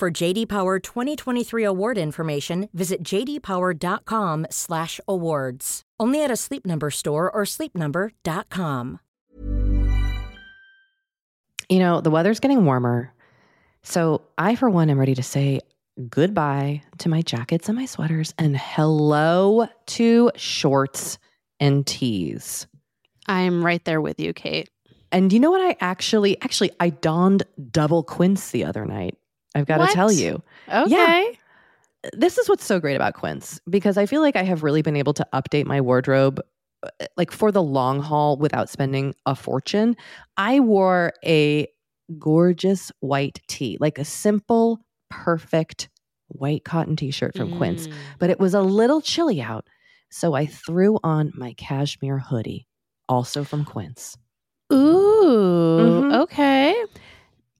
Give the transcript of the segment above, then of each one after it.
For JD Power 2023 award information, visit jdpower.com/awards. Only at a Sleep Number store or sleepnumber.com. You know, the weather's getting warmer. So I, for one, am ready to say goodbye to my jackets and my sweaters and hello to shorts and tees. I'm right there with you, Kate. And you know what? I actually, actually, I donned double quince the other night. I've got to tell you. Okay. this is what's so great about Quince because I feel like I have really been able to update my wardrobe uh, like for the long haul without spending a fortune. I wore a gorgeous white tee, like a simple, perfect white cotton t-shirt from Quince, Mm. but it was a little chilly out, so I threw on my cashmere hoodie, also from Quince. Ooh, Mhm. okay.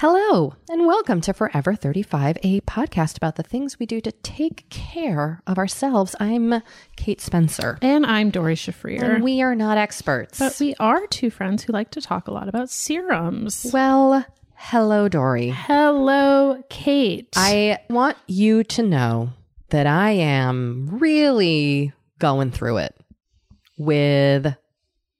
Hello, and welcome to Forever 35, a podcast about the things we do to take care of ourselves. I'm Kate Spencer, and I'm Doree Shafrir. and we are not experts. but we are two friends who like to talk a lot about serums. well, hello, Doree. Hello, Kate. I want you to know that I am really going through it with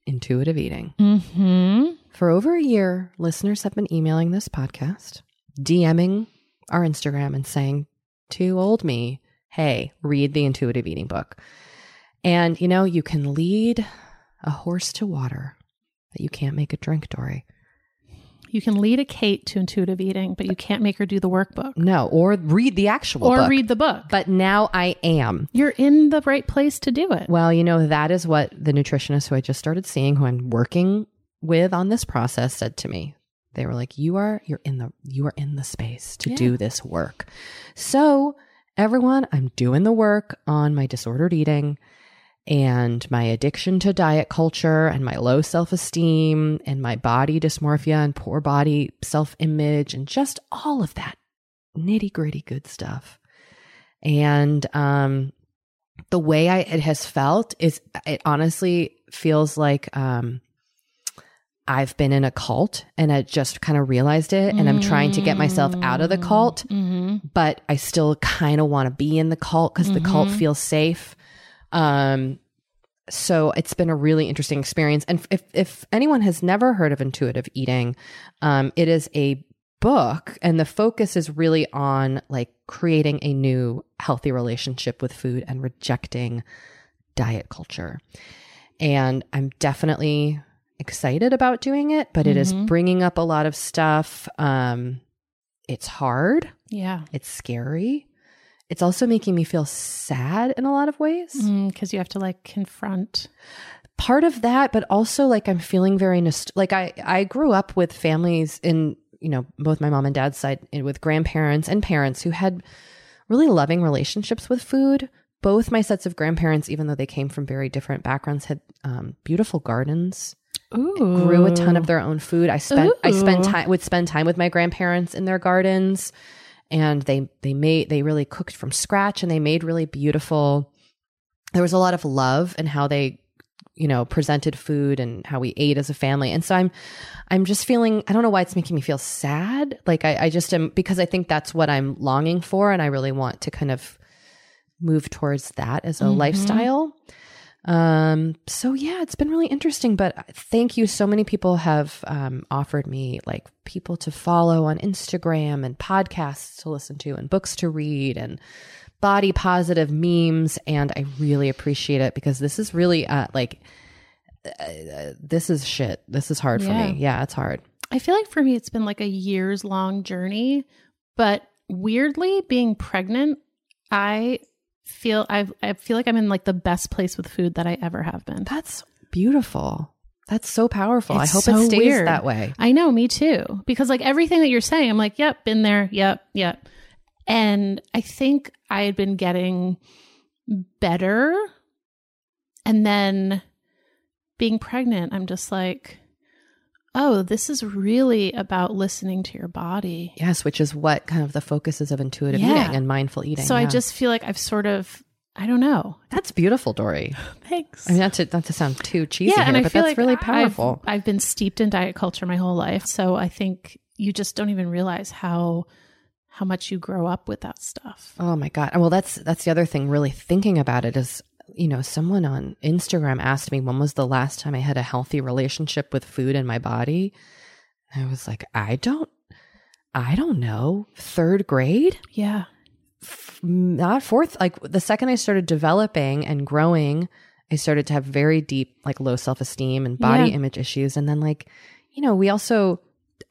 intuitive eating. hmm For over a year, listeners have been emailing this podcast, DMing our Instagram, and saying to old me, hey, read the intuitive eating book. And you know, you can lead a horse to water, but you can't make it drink, Doree. You can lead a Kate to intuitive eating, but you can't make her do the workbook No, or read the actual or book. read the book. But now I am. You're in the right place to do it. Well, you know, that is what the nutritionist who I just started seeing, who I'm working with on this process, said to me. They were like, "You are you're in the you are in the space to Yeah. do this work." So, everyone, I'm doing the work on my disordered eating and my addiction to diet culture and my low self-esteem and my body dysmorphia and poor body self-image and just all of that nitty-gritty good stuff. And um the way I it has felt is it honestly feels like um I've been in a cult and I just kind of realized it and I'm trying to get myself out of the cult, hmm but I still kind of want to be in the cult because the cult Mhm. feels safe. Um so it's been a really interesting experience. And if if anyone has never heard of intuitive eating, um, it is a book and the focus is really on like creating a new healthy relationship with food and rejecting diet culture. And I'm definitely excited about doing it, but it is Mhm. bringing up a lot of stuff. Um, it's hard, Yeah. it's scary. It's also making me feel sad in a lot of ways. Because you have to like confront. part of that, but also like I'm feeling very nost- like I I grew up with families in you know both my mom and dad's side and with grandparents and parents who had really loving relationships with food. Both my sets of grandparents, even though they came from very different backgrounds, had um, beautiful gardens. Ooh. Grew a ton of their own food. I spent I spent time would spend time with my grandparents in their gardens, and they they made they really cooked from scratch and they made really beautiful. There was a lot of love in how they you know presented food and how we ate as a family and so i'm i'm just feeling i don't know why it's making me feel sad like i, I just am because i think that's what i'm longing for and i really want to kind of move towards that as a Mhm. lifestyle um so yeah it's been really interesting but thank you. So many people have um, offered me like people to follow on instagram and podcasts to listen to and books to read and body positive memes and i really appreciate it because this is really uh, like uh, this is shit. This is hard for me. Yeah. It's hard. I feel like for me, it's been like a years long journey, but weirdly, being pregnant, I feel I've, I feel like I'm in like the best place with food that I ever have been. that's beautiful that's so powerful It's i hope so it stays weird. that way I know, me too. Because like everything that you're saying, I'm like, yep, been there, yep, yep. And I think I had been getting better. And then being pregnant, I'm just like, oh, this is really about listening to your body. yes which is what kind of the focus is of intuitive Yeah. eating and mindful eating So I just feel like I've sort of, I don't know. that's beautiful Doree Thanks. I mean, not to not to sound too cheesy yeah, here, and I but feel that's like really I've- powerful I've, been steeped in diet culture my whole life, so I think you just don't even realize how how much you grow up with that stuff. Oh my god. Well, that's that's the other thing. Really thinking about it is, you know, someone on Instagram asked me when was the last time I had a healthy relationship with food and my body. I was like, I don't, I don't know. Third grade, Yeah, F- not fourth. Like the second I started developing and growing, I started to have very deep, like low self esteem and body Yeah. image issues. And then, like, you know, we also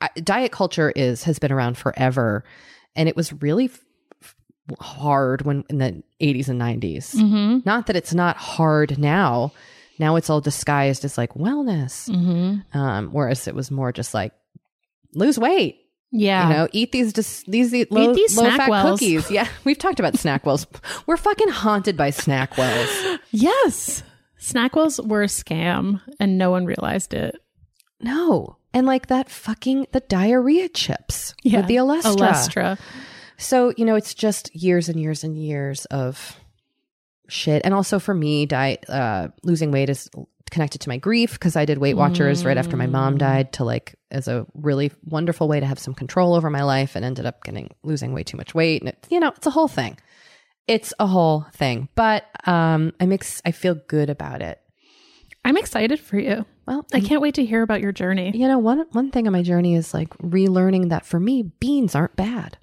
I- diet culture is has been around forever, and it was really hard when in the 80s and 90s. mm-hmm. Not that it's not hard now. Now it's all disguised as like wellness, Mm-hmm. um, whereas it was more just like lose weight. yeah. You know, eat these dis- these eat low, these low fat SnackWells. cookies. Yeah, we've talked about SnackWells. We're fucking haunted by SnackWells. Yes, SnackWells were a scam, and no one realized it. No, and like that fucking the diarrhea chips with the Olestra. Olestra. So, you know, it's just years and years and years of shit. And also for me, diet, uh, losing weight is connected to my grief because I did Weight Watchers right after my mom Mm. died to like as a really wonderful way to have some control over my life and ended up getting losing way too much weight. And it, you know, it's a whole thing. It's a whole thing. But um I'm ex- I feel good about it. I'm excited for you. Well, I can't wait to hear about your journey. You know, one one thing on my journey is like relearning that for me, beans aren't bad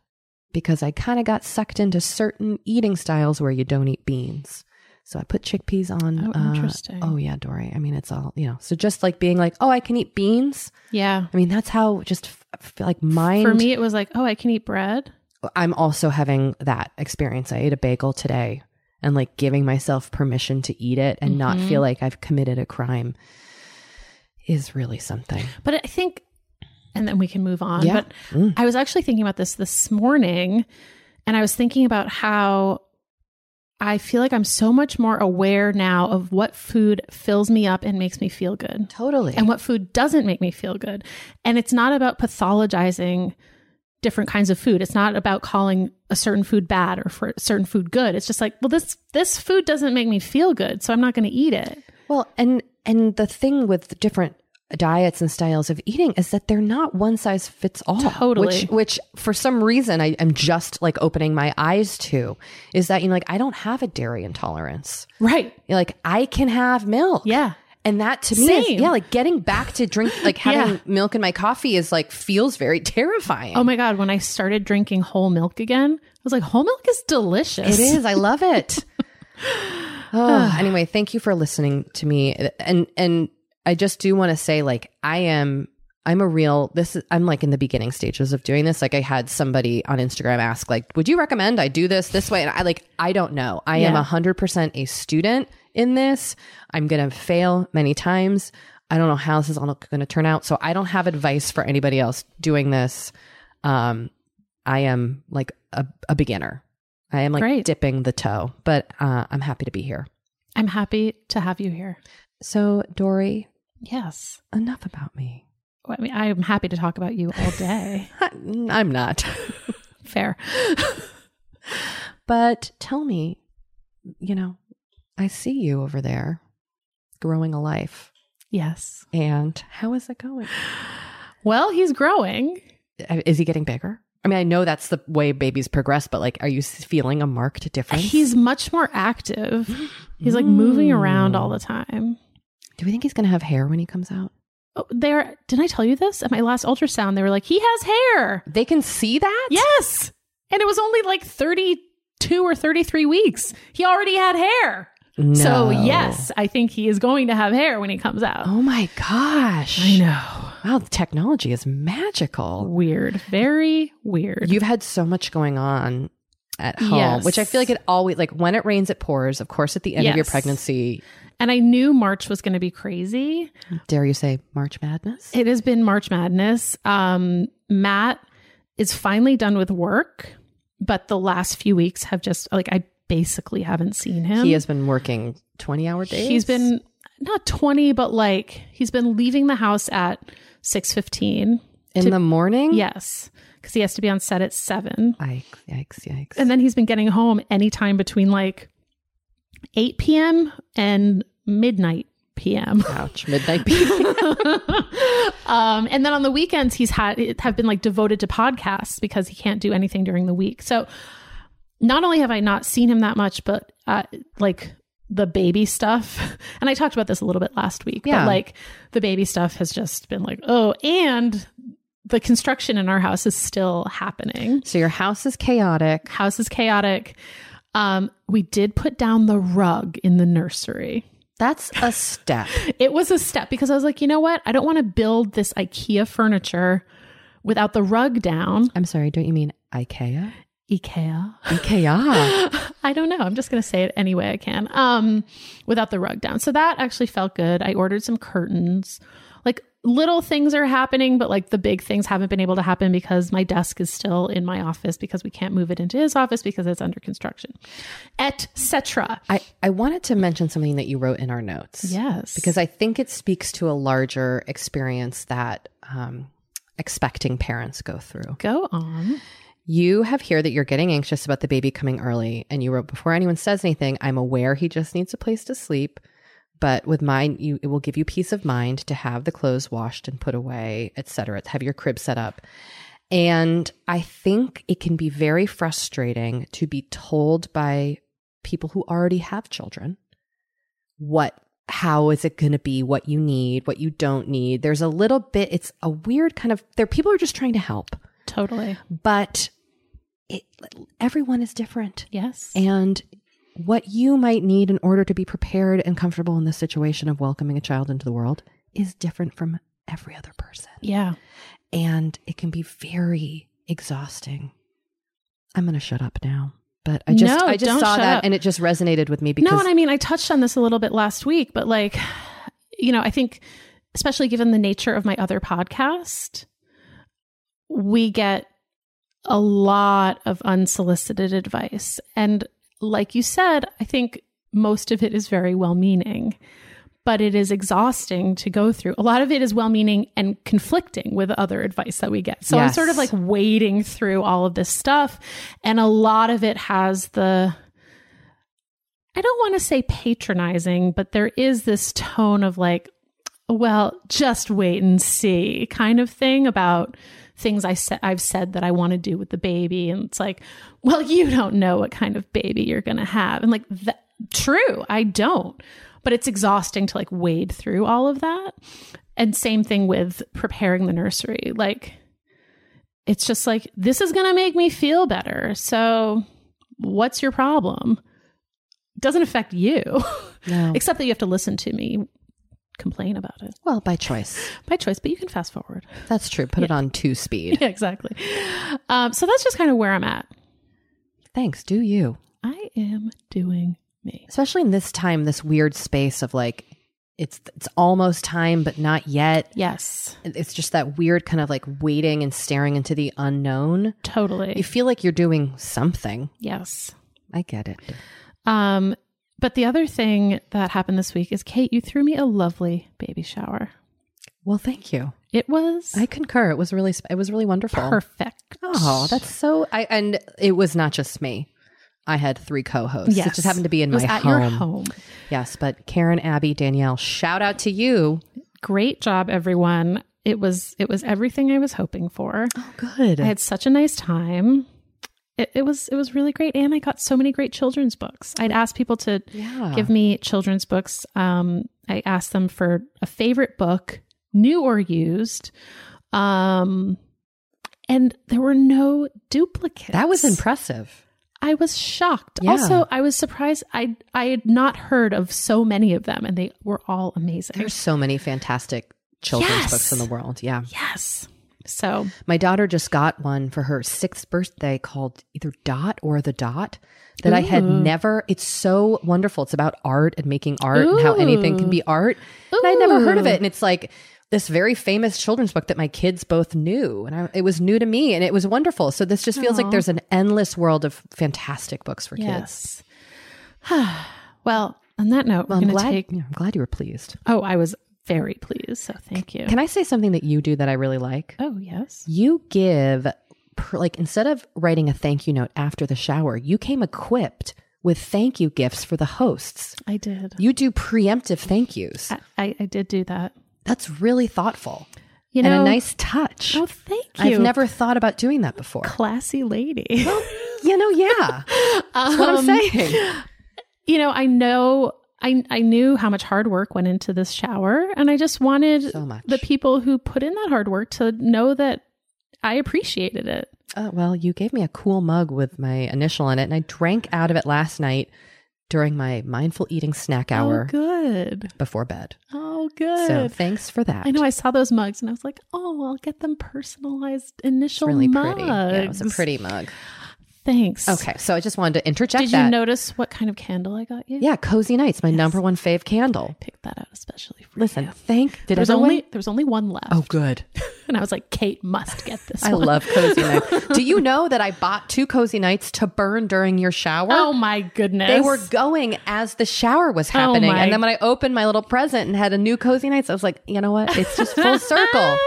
because I kind of got sucked into certain eating styles where you don't eat beans. So I put chickpeas on. Oh, uh, interesting. oh yeah, Doree. I mean, it's all you know. So just like being like, oh, I can eat beans. Yeah. I mean, that's how just f- like mind. For me, it was like, oh, I can eat bread. I'm also having that experience. I ate a bagel today and like giving myself permission to eat it and not Mhm. feel like I've committed a crime is really something. But I think, and then we can move on. Yeah. But Mm. I was actually thinking about this this morning, and I was thinking about how I feel like I'm so much more aware now of what food fills me up and makes me feel good, Totally. and what food doesn't make me feel good. And it's not about pathologizing different kinds of food. It's not about calling a certain food bad or for a certain food good. It's just like, well, this this food doesn't make me feel good, so I'm not going to eat it. Well, and and the thing with different diets and styles of eating is that they're not one size fits all. Totally. Which which for some reason I am just like opening my eyes to is that you know like I don't have a dairy intolerance. Right. You're like I can have milk. Yeah. And that to me is yeah, like getting back to drink like having Yeah. milk in my coffee is like feels very terrifying. Oh my God, when I started drinking whole milk again, I was like, whole milk is delicious. It is. I love it. oh, anyway, thank you for listening to me. And and I just do want to say, like, I am I'm a real this is I'm like in the beginning stages of doing this. Like I had somebody on Instagram ask like, "Would you recommend I do this this way?" And I like I don't know. I am Yeah. 100% a student in this. I'm going to fail many times. I don't know how this is all going to turn out. So I don't have advice for anybody else doing this. Um I am like a, a beginner. I am like Great. dipping the toe, but uh, I'm happy to be here. I'm happy to have you here. So, Doree, Yes. enough about me. I mean, I'm happy to talk about you all day. I'm not. Fair. But tell me, you know, I see you over there growing a life. Yes. And how is it going? Well, he's growing. Uh, Is he getting bigger? I mean, I know that's the way babies progress, but like, are you feeling a marked difference? He's much more active. He's like moving around all the time. Do we think he's going to have hair when he comes out? Oh, there. Didn't I tell you this at my last ultrasound? They were like, he has hair. They can see that? Yes. And it was only like 32 or 33 weeks. He already had hair. No. So, yes, I think he is going to have hair when he comes out. Oh my gosh. I know. Wow, the technology is magical. Weird. Very weird. You've had so much going on at home, Yes. which I feel like it always like when it rains, it pours. Of course, at the end of your pregnancy, and I knew March was going to be crazy. dare you say March Madness? It has been March Madness. Um, Matt is finally done with work, but the last few weeks have just like I basically haven't seen him. he has been working twenty hour days. He's been not 20, but like he's been leaving the house at 6:15. in to- the morning. Yes, because he has to be on set at seven, Yikes! Yikes! Yikes! and then he's been getting home anytime between like 8 p.m. and midnight p.m. Ouch! Midnight. um, and then on the weekends, he's had have been like devoted to podcasts because he can't do anything during the week. So not only have I not seen him that much, but uh, like the baby stuff, and I talked about this a little bit last week. Yeah. But like the baby stuff has just been like, oh, and the construction in our house is still happening. so your house is chaotic. House is chaotic. Um, we did put down the rug in the nursery. That's a step. It was a step because I was like, you know what? I don't want to build this IKEA furniture without the rug down. I'm sorry. Don't you mean IKEA? IKEA. IKEA. I don't know. I'm just going to say it any way I can. Um, without the rug down. So that actually felt good. I ordered some curtains. Little things are happening, but like the big things haven't been able to happen because my desk is still in my office because we can't move it into his office because it's under construction, etc. I I wanted to mention something that you wrote in our notes. Yes, because I think it speaks to a larger experience that um, expecting parents go through. go on. You have here that you're getting anxious about the baby coming early, and you wrote before anyone says anything, I'm aware he just needs a place to sleep. But with mine, you it will give you peace of mind to have the clothes washed and put away, etc. Have your crib set up. And I think it can be very frustrating to be told by people who already have children what how is it going to be what you need what you don't need there's a little bit it's a weird kind of there people are just trying to help Totally. but it, everyone is different Yes. and what you might need in order to be prepared and comfortable in this situation of welcoming a child into the world is different from every other person yeah. and it can be very exhausting i'm going to shut up now but i just No, i just saw that up. and it just resonated with me because no, and I mean, I touched on this a little bit last week, but like, you know, I think, especially given the nature of my other podcast, we get a lot of unsolicited advice. And like you said, I think most of it is very well meaning, but it is exhausting to go through. A lot of it is well meaning and conflicting with other advice that we get. So I'm sort of like wading through all of this stuff. And a lot of it has the, I don't want to say patronizing, but there is this tone of like, well, just wait and see kind of thing about things I said I've said that I want to do with the baby and it's like, well, you don't know what kind of baby you're going to have. And like that true, I don't. But it's exhausting to like wade through all of that. And same thing with preparing the nursery. Like it's just like this is going to make me feel better. So what's your problem? doesn't affect you No. except that you have to listen to me complain about it Well, by choice. by choice, but you can fast forward. That's true. Put it on two speed. Yeah, exactly. Um, so that's just kind of where I'm at. Thanks. Do you? I am doing me. Especially in this time, this weird space of like, it's it's almost time, but not yet. Yes, It's just that weird kind of like waiting and staring into the unknown. totally. You feel like you're doing something. yes. I get it. Um, but the other thing that happened this week is Kate, you threw me a lovely baby shower. Well, thank you. It was I concur. It was really it was really wonderful. perfect. Oh, that's so. I and it was not just me. I had three co-hosts. yes. It just happened to be in my at home. your home. Yes, but Karen, Abby, Danielle, shout out to you. Great job, everyone. It was it was everything I was hoping for. Oh, good. I had such a nice time. It, it was it was really great, and I got so many great children's books. I'd ask people to yeah. give me children's books. Um, I asked them for a favorite book, new or used, um, and there were no duplicates. that was impressive. I was shocked. Yeah. Also, I was surprised. I I had not heard of so many of them, and they were all amazing. There's so many fantastic children's Yes. books in the world. Yeah. yes. So My daughter just got one for her sixth birthday called either Dot or The Dot that I had never. It's so wonderful. It's about art and making art and how anything can be art. And I'd never heard of it. And it's like this very famous children's book that my kids both knew. And I, it was new to me and it was wonderful. So this just feels like there's an endless world of fantastic books for kids. yes. well, on that note, Well, I'm glad, take. yeah, I'm glad you were pleased. Oh, I was very pleased. So thank you. Can I say something that you do that I really like? oh yes. You give, like, instead of writing a thank you note after the shower, you came equipped with thank you gifts for the hosts. I did. You do preemptive thank yous. I, I, I did do that. That's really thoughtful You know, and a nice touch. Oh, thank you. I've never thought about doing that before. classy lady. You know, yeah. That's what I'm Um, saying. You know, I know. I, I knew how much hard work went into this shower, and I just wanted So the people who put in that hard work to know that I appreciated it. Oh, well, you gave me a cool mug with my initial in it, and I drank out of it last night during my mindful eating snack oh, hour Oh, good. before bed. Oh, good. So thanks for that. I know I saw those mugs and I was like, oh, I'll get them personalized It's initial really mugs. pretty. Yeah, it was a pretty mug. Thanks. Okay, so I just wanted to interject Did that. you notice what kind of candle I got you? yeah, Cozy Nights, my Yes. number one fave candle. Picked that out especially for Listen, you. thank. Did There was everyone- only there was only one left. Oh, good. And I was like, Kate must get this I one. love Cozy Nights. Do you know that I bought two Cozy Nights to burn during your shower? Oh my goodness. They were going as the shower was oh, happening. my- And then when I opened my little present and had a new Cozy Nights, I was like, you know what? It's just full circle.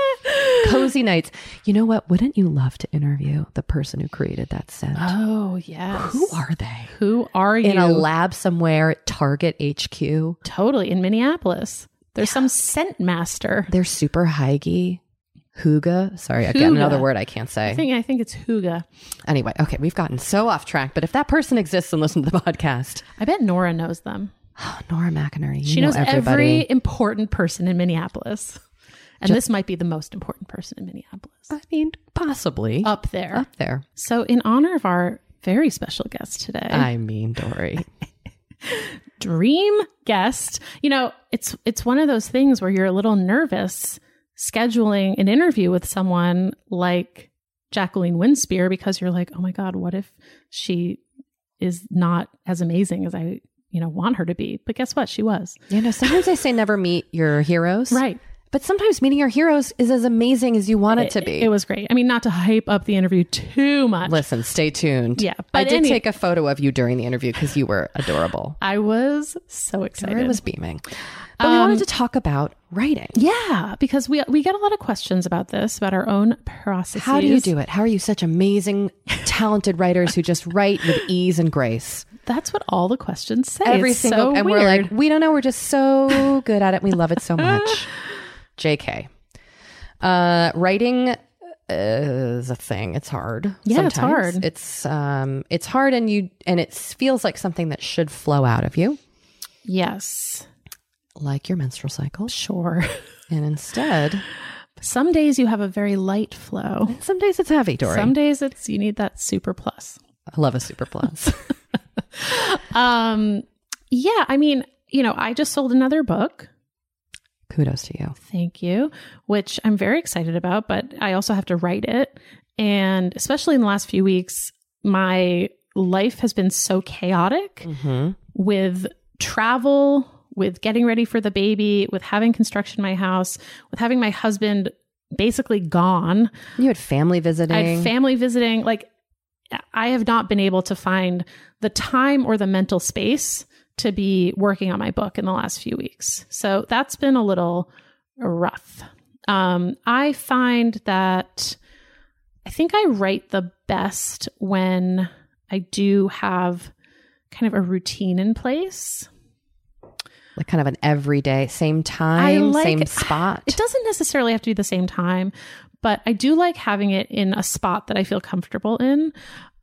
Cozy Nights. You know what? Wouldn't you love to interview the person who created that scent? Oh Oh, yes. who are they? Who are you? In a lab somewhere at Target HQ. totally in Minneapolis. There's some scent master. They're super hyggy. Huga. Sorry, again, another word I can't say. I think I think it's Huga. Anyway, okay, we've gotten so off track, but if that person exists and listen to the podcast, I bet Nora knows them. oh, Nora McInerney, She know knows everybody. every important person in Minneapolis. And this might be the most important person in Minneapolis. I mean, possibly Up there. up there. So in honor of our very special guest today, I mean, Doree. dream guest. You know, it's it's one of those things where you're a little nervous scheduling an interview with someone like Jacqueline Winspear because you're like, "Oh my god, what if she is not as amazing as I, you know, want her to be?" But guess what? She was. you know, sometimes I say never meet your heroes, Right. But sometimes meeting your heroes is as amazing as you want it to be. It, was great. I mean, not to hype up the interview too much. Listen, stay tuned. Yeah, I did any- take a photo of you during the interview because you were adorable. I was so excited. I was beaming. But we Um, wanted to talk about writing. yeah, because we we get a lot of questions about this, about our own processes. How do you do it? How are you such amazing, talented writers who just write with ease and grace? That's what all the questions say. Every It's single, so and we're like, we don't know. We're just so good at it. We love it so much. Jk. Uh, writing is a thing. It's hard. Yeah, it's hard. It's um, it's hard, and you and it feels like something that should flow out of you, yes, like your menstrual cycle. sure. And instead, Some days you have a very light flow. some days it's heavy, Doree. Some days it's you need that super plus. I love a super plus. Um, yeah, I mean, you know, I just sold another book. Kudos to you. Thank you, which I'm very excited about, but I also have to write it. And especially in the last few weeks, my life has been so chaotic Mm-hmm. with travel, with getting ready for the baby, with having construction in my house, with having my husband basically gone. You had family visiting. I had family visiting. Like, I have not been able to find the time or the mental space to be working on my book in the last few weeks. So that's been a little rough. Um, I find that I think I write the best when I do have kind of a routine in place. like kind of an everyday, same time, like- same spot. It doesn't necessarily have to be the same time, but I do like having it in a spot that I feel comfortable in.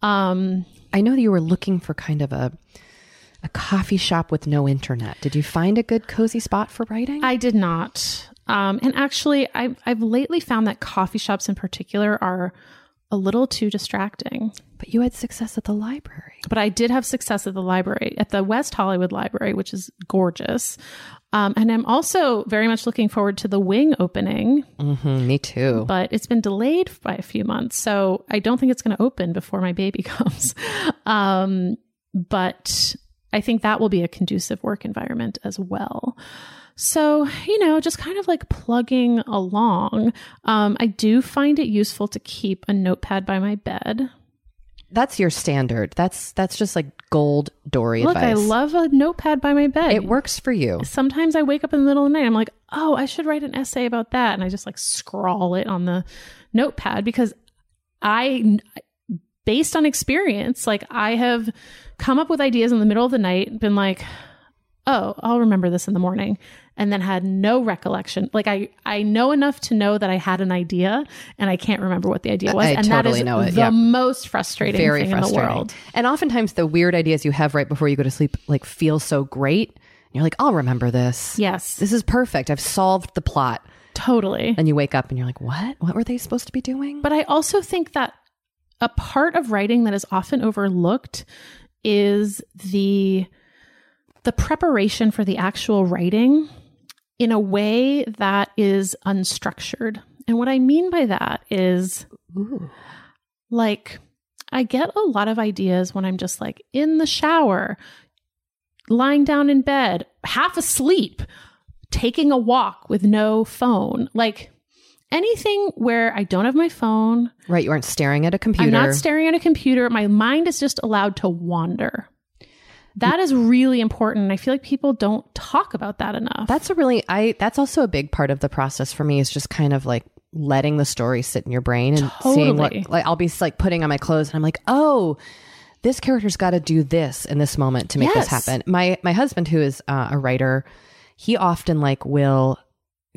Um, I know that you were looking for kind of a a coffee shop with no internet. Did you find a good cozy spot for writing? I did not. Um, and actually, I've, I've lately found that coffee shops in particular are a little too distracting. but you had success at the library. But I did have success at the library, at the West Hollywood Library, which is gorgeous. Um, and I'm also very much looking forward to the wing opening, Mm-hmm, me too. but it's been delayed by a few months. So I don't think it's going to open before my baby comes. Um, but I think that will be a conducive work environment as well. So, you know, just kind of like plugging along. Um, I do find it useful to keep a notepad by my bed. That's your standard. That's that's just like gold Doree Look, I love a notepad by my bed. it works for you. Sometimes I wake up in the middle of the night. I'm like, oh, I should write an essay about that. And I just like scrawl it on the notepad because I, based on experience, like I have come up with ideas in the middle of the night, been like, oh, I'll remember this in the morning. And then had no recollection. Like I, I know enough to know that I had an idea and I can't remember what the idea was. I and totally that is know it, the yeah. most frustrating Very thing frustrating. in the world. And oftentimes the weird ideas you have right before you go to sleep like feel so great. And you're like, I'll remember this. Yes, This is perfect. I've solved the plot. totally. And you wake up and you're like, what? What were they supposed to be doing? But I also think that a part of writing that is often overlooked is the the preparation for the actual writing in a way that is unstructured. And what I mean by that is Ooh. like I get a lot of ideas when I'm just like in the shower, lying down in bed, half asleep, taking a walk with no phone. Like anything where I don't have my phone, Right. You aren't staring at a computer. I'm not staring at a computer. My mind is just allowed to wander. That is really important. And I feel like people don't talk about that enough. That's a really I that's also a big part of the process for me is just kind of like letting the story sit in your brain and seeing what like I'll be like putting on my clothes and I'm like, "Oh, this character's got to do this in this moment to make this happen." My my husband who is uh, a writer, he often like will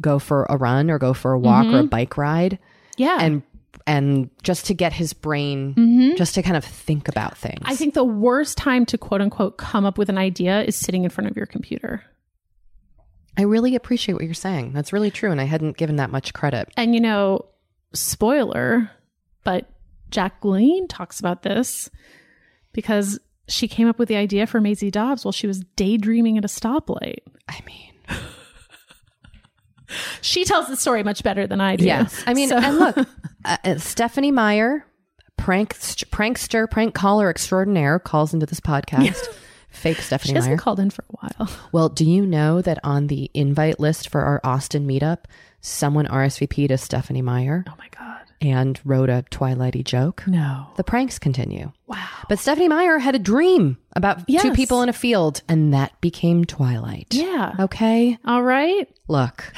go for a run or go for a walk or a bike ride yeah. and and just to get his brain Mhm. just to kind of think about things. I think the worst time to quote unquote come up with an idea is sitting in front of your computer. I really appreciate what you're saying. That's really true and I hadn't given that much credit. And you know, spoiler, but Jacqueline talks about this because she came up with the idea for Maisie Dobbs while she was daydreaming at a stoplight. I mean, She tells the story much better than I do. Yes. I mean, So- and look, uh, uh, Stephenie Meyer, prank, prankster, prank caller extraordinaire, calls into this podcast. Fake she Stephenie hasn't Meyer. called in for a while. well, do you know that on the invite list for our Austin meetup, someone RSVP'd as Stephenie Meyer Oh my God. and wrote a Twilighty joke? No. The pranks continue. Wow. But Stephenie Meyer had a dream about two people in a field, and that became Twilight. Yeah. Okay. All right. Look,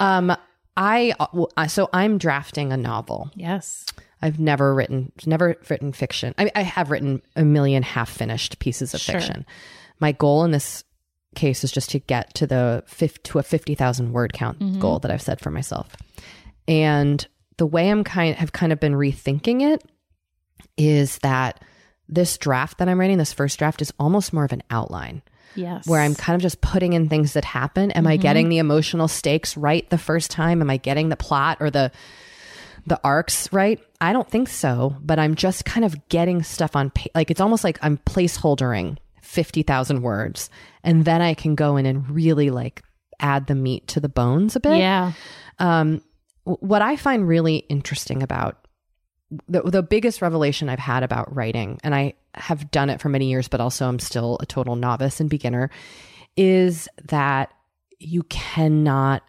um, I uh, uh, so I'm drafting a novel. Yes. I've never written, never written fiction. I mean, I have written a million half finished pieces of Sure. fiction. My goal in this case is just to get to the to a fifty thousand word count Mm-hmm. goal that I've set for myself. And the way I'm kind have kind of been rethinking it is that this draft that I'm writing, this first draft, is almost more of an outline Yes. where I'm kind of just putting in things that happen. Am I Mm-hmm. getting the emotional stakes right the first time? Am I getting the plot or the the arcs right? I don't think so, but I'm just kind of getting stuff on pa- like it's almost like I'm placeholdering 50,000 words and then I can go in and really like add the meat to the bones a bit. Yeah. Um, what I find really interesting about the, the biggest revelation I've had about writing, and I have done it for many years, but also I'm still a total novice and beginner, is that you cannot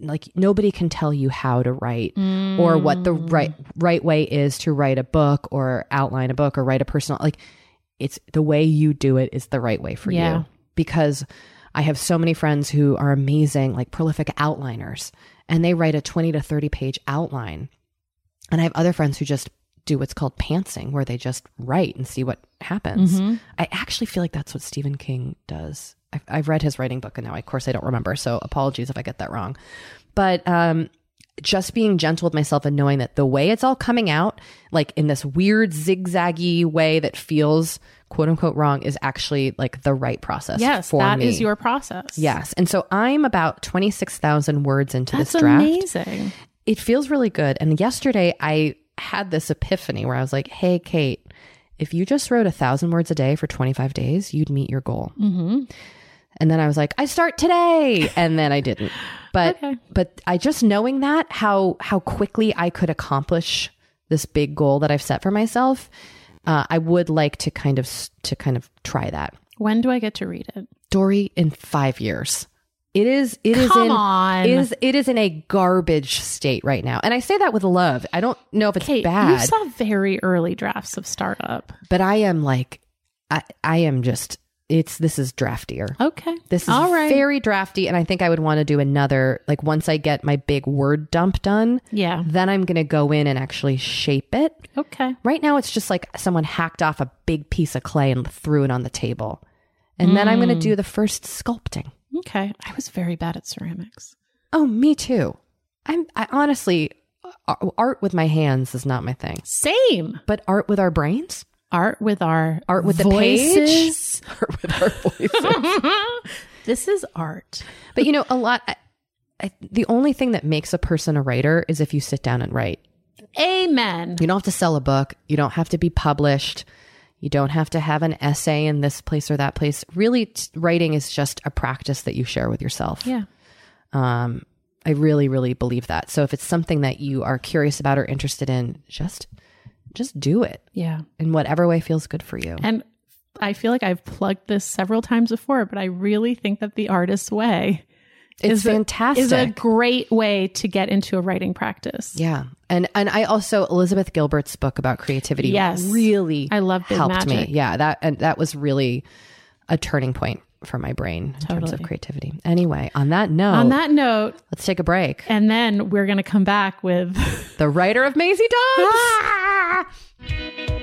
like nobody can tell you how to write or what the Mm. right right way is to write a book or outline a book or write a personal like it's the way you do it is the right way for Yeah. you because I have so many friends who are amazing like prolific outliners and they write a 20 to 30 page outline and I have other friends who just do what's called pantsing where they just write and see what happens. Mhm. I actually feel like that's what Stephen King does. I've, I've read his writing book and now, of course, I don't remember. So apologies if I get that wrong. But um, just being gentle with myself and knowing that the way it's all coming out, like in this weird zigzaggy way that feels quote unquote wrong, is actually like the right process. Yes, for that is your process. Yes. And so I'm about 26,000 words into That's this draft amazing. It feels really good. And yesterday I had this epiphany where I was like, hey, Kate, if you just wrote a thousand words a day for 25 days, you'd meet your goal. hmm And then I was like, I start today. And then I didn't. But Okay. but I just knowing that how how quickly I could accomplish this big goal that I've set for myself, uh, I would like to kind of to kind of try that. When do I get to read it? Doree in five years. It is it is Come in on. it is it is in a garbage state right now. And I say that with love. I don't know if it's Kate, bad. you saw very early drafts of startup. but I am like, I, I am just, it's, this is draftier. Okay. This is All right. very drafty. And I think I would want to do another, like once I get my big word dump done, Yeah. then I'm going to go in and actually shape it. Okay. Right now, it's just like someone hacked off a big piece of clay and threw it on the table. And then I'm going to mm. do the first sculpting. Okay. I was very bad at ceramics. Oh, me too. I'm, I honestly, art with my hands is not my thing, Same. but art with our brains, Art with our art with the page, voices. art with our voices. this is art. But you know, a lot. I, I, the only thing that makes a person a writer is if you sit down and write. Amen. You don't have to sell a book. You don't have to be published. You don't have to have an essay in this place or that place. Really, t- writing is just a practice that you share with yourself. Yeah. Um, I really, really believe that. So if it's something that you are curious about or interested in, just just do it Yeah. in whatever way feels good for you. And I feel like I've plugged this several times before, but I really think that the artist's way It's is a- fantastic. is a great way to get into a writing practice. Yeah. And and I also Elizabeth Gilbert's book about creativity Yes. really I love helped Magic. me. Yeah, that and that was really a turning point for my brain in terms of creativity. Anyway, on that note, On that note, let's take a break. and then we're going to come back with The writer of Maisie Dobbs. Ah!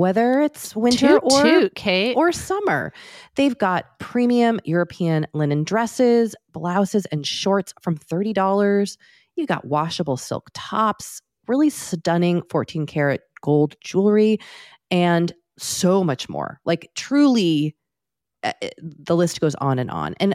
whether it's winter Toot, or toot, Kate. or summer. They've got premium European linen dresses, blouses, and shorts from $30. You've got washable silk tops, really stunning 14 karat gold jewelry, and so much more. Like, truly, uh, the list goes on and on. And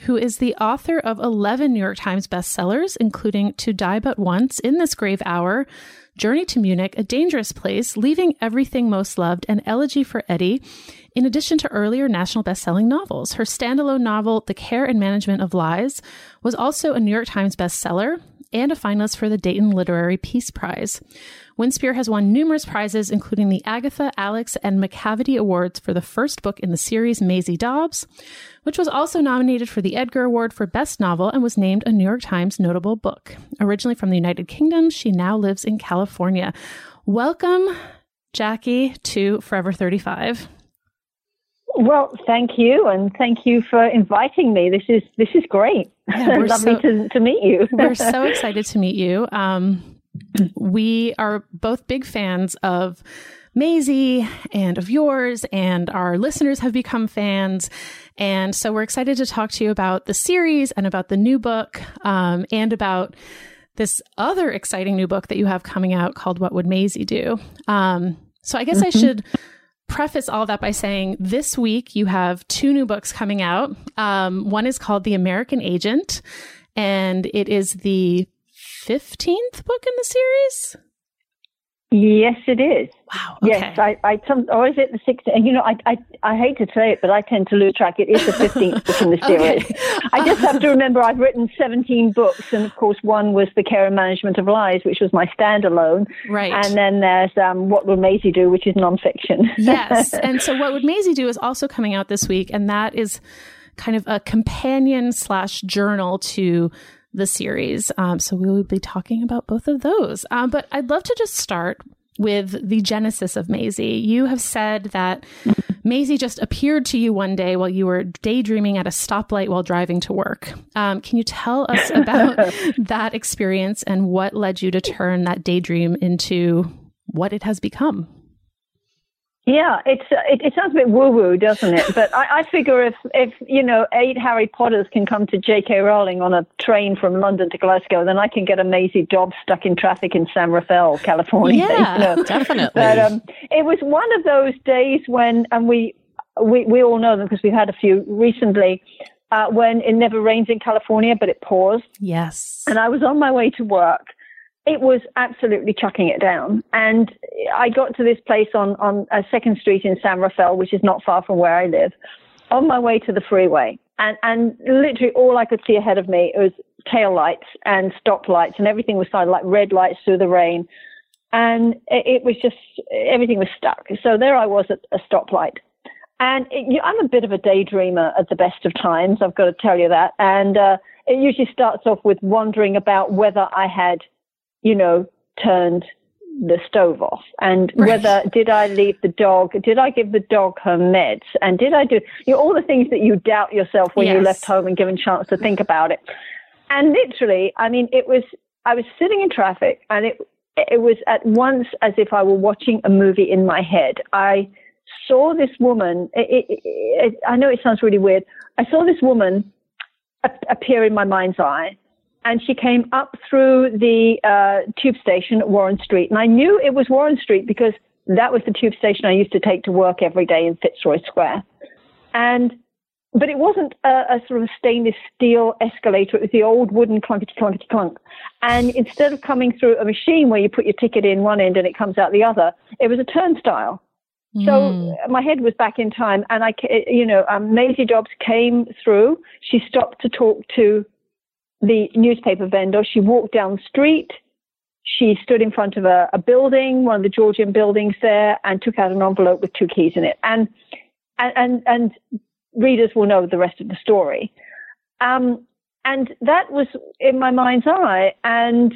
who is the author of 11 New York Times bestsellers, including To Die But Once, In This Grave Hour, Journey to Munich, A Dangerous Place, Leaving Everything Most Loved, and Elegy for Eddie, in addition to earlier national best-selling novels. Her standalone novel, The Care and Management of Lies, was also a New York Times bestseller and a finalist for the Dayton Literary Peace Prize. Winspear has won numerous prizes, including the Agatha, Alex, and Macavity Awards for the first book in the series, Maisie Dobbs, which was also nominated for the Edgar Award for Best Novel and was named a New York Times notable book. Originally from the United Kingdom, she now lives in California. Welcome, Jackie, to Forever 35. Well, thank you, and thank you for inviting me. This is this is great. Yeah, Lovely so- to, to meet you. We're so excited to meet you. Um, we are both big fans of Maisie and of yours, and our listeners have become fans. And so we're excited to talk to you about the series and about the new book um, and about this other exciting new book that you have coming out called What Would Maisie Do? Um, so I guess I should preface all that by saying this week you have two new books coming out. Um, one is called The American Agent, and it is the 15th book in the series. Yes, it is. Wow. Okay. Yes, I, I some, or is it the 16th? You know, I, I, I hate to say it, but I tend to lose track. It is the 15th book in the series. Okay. I just have to remember I've written 17 books, and of course, one was The Care and Management of Lies, which was my standalone. Right. And then there's um, What Would Maisie Do, which is nonfiction. yes. And so what would Maisie do is also coming out this week, and that is kind of a companion slash journal to the series. Um, so we will be talking about both of those. Um, but I'd love to just start with the genesis of Maisie. You have said that Maisie just appeared to you one day while you were daydreaming at a stoplight while driving to work. Um, can you tell us about that experience and what led you to turn that daydream into what it has become? Yeah, it's uh, it, it sounds a bit woo woo, doesn't it? But I, I figure if if you know eight Harry Potters can come to J.K. Rowling on a train from London to Glasgow, then I can get a Maisie Dobbs stuck in traffic in San Rafael, California. Yeah, you know? Definitely. But um, it was one of those days when, and we we we all know them because we've had a few recently. Uh, when it never rains in California, but it pours Yes. and I was on my way to work. It was absolutely chucking it down. And I got to this place on, on uh, Second Street in San Rafael, which is not far from where I live, on my way to the freeway. And, and literally all I could see ahead of me was tail lights and stop lights, and everything was like red lights through the rain. And it, it was just, everything was stuck. So there I was at a stoplight. And it, you, I'm a bit of a daydreamer at the best of times, I've got to tell you that. And uh, it usually starts off with wondering about whether I had, you know, turned the stove off and whether did I leave the dog, did I give the dog her meds, and did I do you know, all the things that you doubt yourself when you left home and given chance to think about it. And literally, I mean, it was I was sitting in traffic, and it it was at once as if I were watching a movie in my head. I saw this woman. It, it, it, I know it sounds really weird. I saw this woman appear in my mind's eye, and she came up through the uh, tube station at Warren Street, and I knew it was Warren Street because that was the tube station I used to take to work every day in Fitzroy Square, and. But it wasn't a, a sort of stainless steel escalator. It was the old wooden clunkety clunkety clunk. And instead of coming through a machine where you put your ticket in one end and it comes out the other, it was a turnstile. So Mm. my head was back in time, and I, you know, um, Maisie Dobbs came through. She stopped to talk to the newspaper vendor. She walked down the street. She stood in front of a, a building, one of the Georgian buildings there, and took out an envelope with two keys in it. And and and, and readers will know the rest of the story. Um, and that was in my mind's eye, and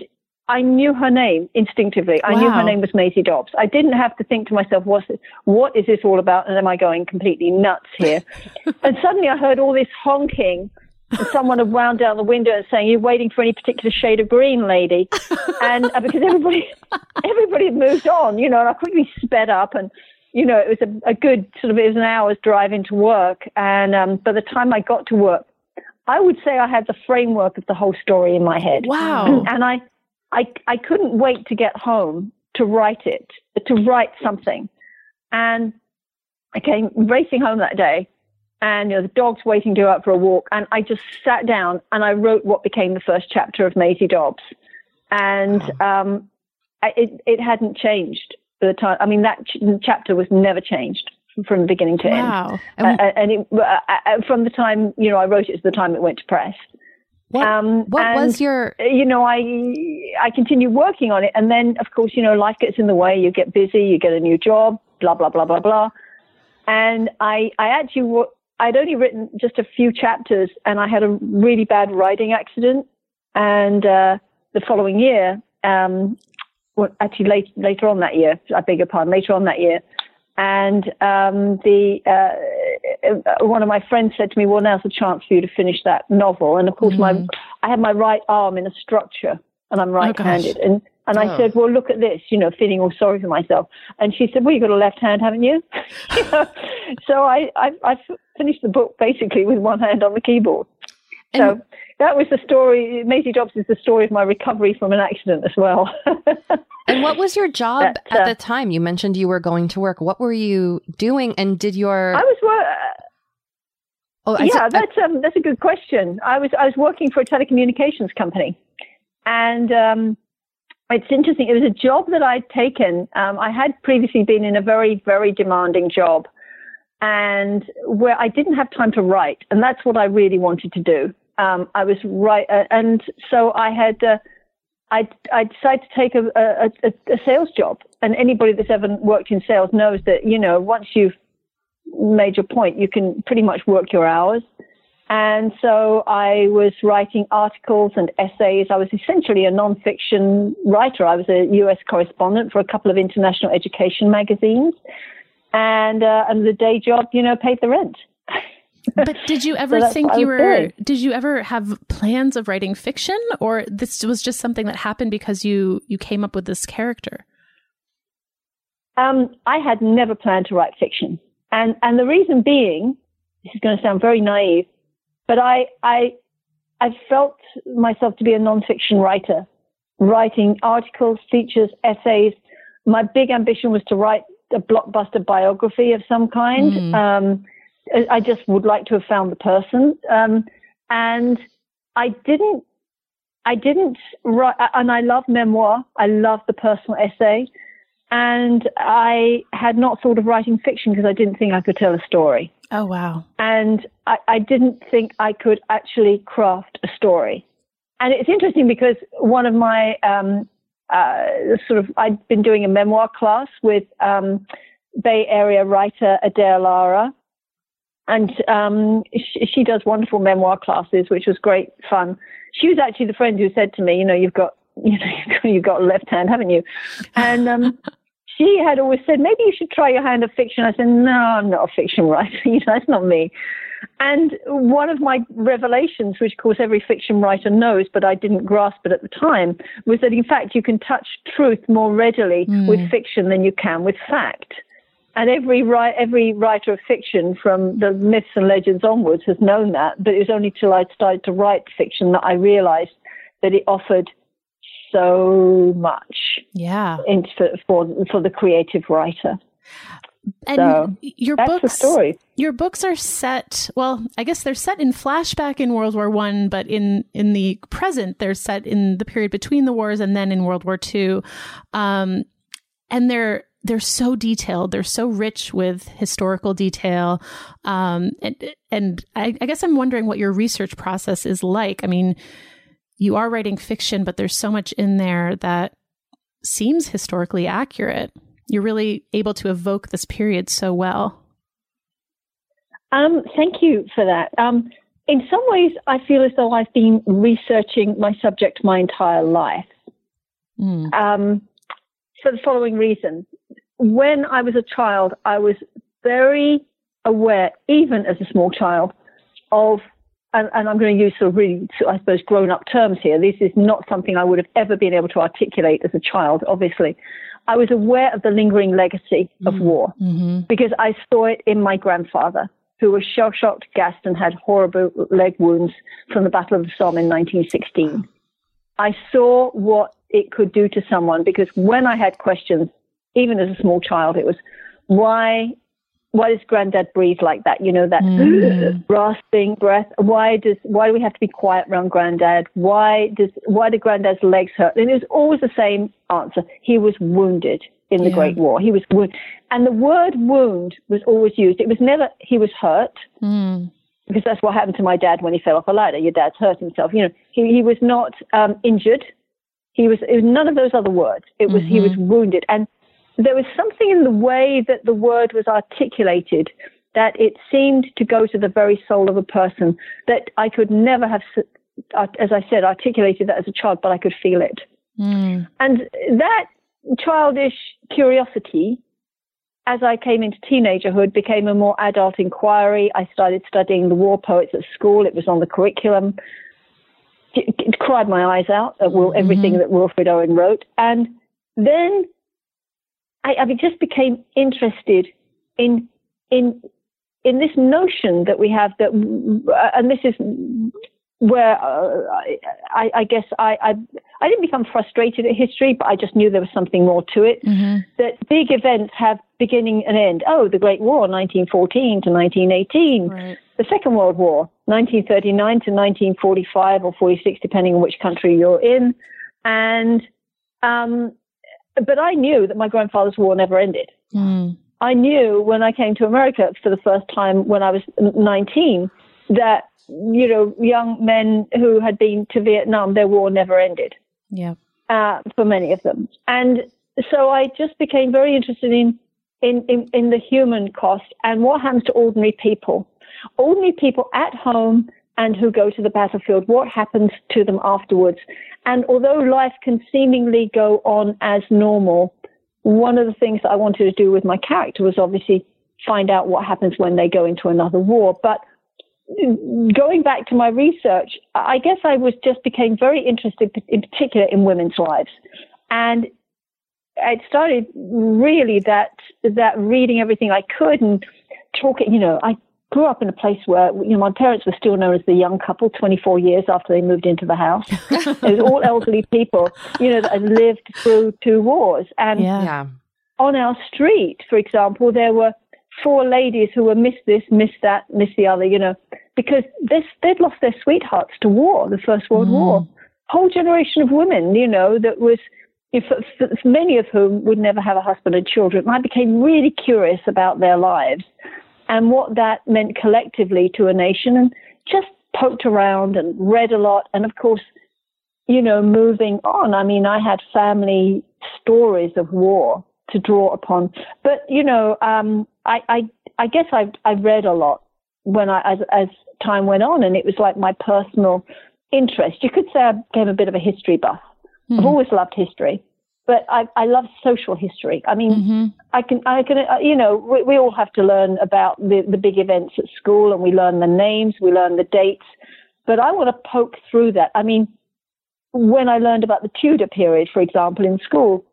I knew her name instinctively. I knew her name was Maisie Dobbs. I didn't have to think to myself, what's this, what is this all about? And am I going completely nuts here? and suddenly I heard all this honking someone had wound down the window and saying, "You're waiting for any particular shade of green, lady," and uh, because everybody everybody had moved on, you know, and I quickly sped up and. You know, it was a, a good sort of, it was an hour's drive into work. And um, by the time I got to work, I would say I had the framework of the whole story in my head. Wow. And I, I, I couldn't wait to get home to write it, to write something. And I came racing home that day and you know, the dog's waiting to go out for a walk. And I just sat down and I wrote what became the first chapter of Maisie Dobbs. And um, I, it, it hadn't changed for the time. I mean, that ch- chapter was never changed from beginning to Wow. end. Uh, and it, uh, uh, from the time, you know, I wrote it to the time it went to press. What, Um, what was your you know, I I continue working on it, and then of course, you know, life gets in the way. You get busy, you get a new job, blah blah blah blah blah. And I I actually I'd only written just a few chapters, and I had a really bad riding accident. And uh, the following year, um, well, actually late, later on that year, I beg your pardon, later on that year, and um, the uh, one of my friends said to me, "Well, now's the chance for you to finish that novel." And of course, my I had my right arm in a structure, and I'm right-handed, and and I Oh. said, "Well, look at this," you know, feeling all sorry for myself. And she said, "Well, you've got a left hand, haven't you?" You know? so I, I I finished the book basically with one hand on the keyboard. So that was the story. Maisie Dobbs is the story of my recovery from an accident as well. and what was your job But, uh, at the time? You mentioned you were going to work. What were you doing? And did your I was oh I yeah, said- that's um, that's a good question. I was I was working for a telecommunications company, and um, it's interesting. It was a job that I'd taken. Um, I had previously been in a very very demanding job, and where I didn't have time to write, and that's what I really wanted to do. Um, I was right, uh, and so I had. Uh, I, I decided to take a, a, a, a sales job, and anybody that's ever worked in sales knows that you know once you've made your point, you can pretty much work your hours. And so I was writing articles and essays. I was essentially a nonfiction writer. I was a U.S. correspondent for a couple of international education magazines, and uh, and the day job, you know, paid the rent. But did you ever that's think you were? doing. Did you ever have plans of writing fiction, or this was just something that happened because you you came up with this character? Um, I had never planned to write fiction, and and the reason being, this is going to sound very naive, but I I I felt myself to be a nonfiction writer, writing articles, features, essays. My big ambition was to write a blockbuster biography of some kind. Mm. Um, I- just would like to have found the person, um, and I didn't. I didn't write, and I love memoir. I love the personal essay. And I had not thought of writing fiction because I didn't think I could tell a story. Oh wow! And I, I didn't think I could actually craft a story. And it's interesting because one of my um, uh, sort of, I'd been doing a memoir class with um, Bay Area writer Adair Lara. And um, she, she does wonderful memoir classes, which was great fun. She was actually the friend who said to me, you know, you've got, you know, you've got, you've got a left hand, haven't you? And um, she had always said, maybe you should try your hand at fiction. I said, no, I'm not a fiction writer. you know, that's not me. And one of my revelations, which of course every fiction writer knows, but I didn't grasp it at the time, was that in fact you can touch truth more readily hmm. with fiction than you can with fact. And every ri- every writer of fiction, from the myths and legends onwards, has known that. But it was only till I started to write fiction that I realized that it offered so much Yeah, in, for, for for the creative writer. and So, your books. Your books are set. Well, I guess they're set in flashback in World War One, but in in the present, they're set in the period between the wars and then in World War Two, um, and they're they're so detailed. They're so rich with historical detail, um, and and I, I guess I'm wondering what your research process is like. I mean, you are writing fiction, but there's so much in there that seems historically accurate. You're really able to evoke this period so well. Um, thank you for that. Um, in some ways, I feel as though I've been researching my subject my entire life. Mm. Um, for the following reason. When I was a child, I was very aware, even as a small child, of and, and I'm going to use sort of really, I suppose, grown up terms here. This is not something I would have ever been able to articulate as a child, obviously. I was aware of the lingering legacy of Mm-hmm. war because I saw it in my grandfather, who was shell shocked, gassed, and had horrible leg wounds from the Battle of the Somme in 1916. I saw what it could do to someone because when I had questions, even as a small child, it was why why does granddad breathe like that? You know, that rasping breath. Why does why do we have to be quiet around granddad? Why does why do granddad's legs hurt? And it was always the same answer. He was wounded in the Yeah. Great War. He was wounded. And the word wound was always used. It was never he was hurt Mm. because that's what happened to my dad when he fell off a ladder. Your dad's hurt himself. You know, he, he was not um, injured. He was, it was none of those other words. It was he was wounded, and there was something in the way that the word was articulated that it seemed to go to the very soul of a person that I could never have, as I said, articulated that as a child, but I could feel it. Mm. And that childish curiosity, as I came into teenagerhood, became a more adult inquiry. I started studying the war poets at school. It was on the curriculum. It, it cried my eyes out at Wil- everything that Wilfred Owen wrote. And then I, I just became interested in in in this notion that we have that, uh, and this is where uh, I, I guess I, I I didn't become frustrated at history, but I just knew there was something more to it. Mm-hmm. That big events have beginning and end. Oh, the Great War, 1914 to 1918. Right. The Second World War, 1939 to 1945 or 46, depending on which country you're in. And um, but I knew that my grandfather's war never ended. Mm. I knew when I came to America for the first time when I was 19 that, you know, young men who had been to Vietnam, their war never ended Yeah. uh, for many of them. And so I just became very interested in, in, in, in the human cost and what happens to ordinary people. Ordinary people at home and who go to the battlefield, what happens to them afterwards. And although life can seemingly go on as normal, one of the things that I wanted to do with my character was obviously find out what happens when they go into another war. But going back to my research, I guess I was just became very interested in particular in women's lives. And it started really that that reading everything I could and talking, you know, I grew up in a place where you know my parents were still known as the young couple 24 years after they moved into the house. it was all elderly people, you know, that had lived through two wars. And Yeah. Yeah. on our street, for example, there were four ladies who were miss this, miss that, miss the other, you know, because this, they'd lost their sweethearts to war, the First World mm. War. Whole generation of women, you know, that was, if, f- many of whom would never have a husband and children. I became really curious about their lives and what that meant collectively to a nation and just poked around and read a lot. And of course, you know, moving on. I mean, I had family stories of war to draw upon, but you know, um, I, I, I guess I, I read a lot when I, as, as time went on, and it was like my personal interest. You could say I became a bit of a history buff. I've always loved history, but I, I love social history. I mean, Mm-hmm. I can, I can, uh, you know, we, we all have to learn about the, the big events at school and we learn the names, we learn the dates, but I want to poke through that. I mean, when I learned about the Tudor period, for example, in school,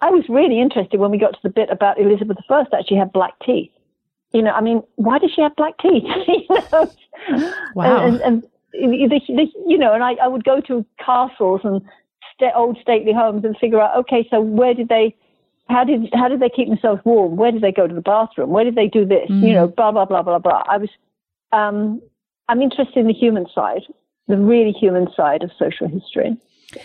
I was really interested when we got to the bit about Elizabeth I actually had black teeth. You know, I mean, why does she have black teeth? you know? Wow. And, and, and the, the, you know, and I, I would go to castles and sta old stately homes and figure out, okay, so where did they, how did how did they keep themselves warm? Where did they go to the bathroom? Where did they do this? You know, blah blah blah blah blah. I was, um, I'm interested in the human side, the really human side of social history.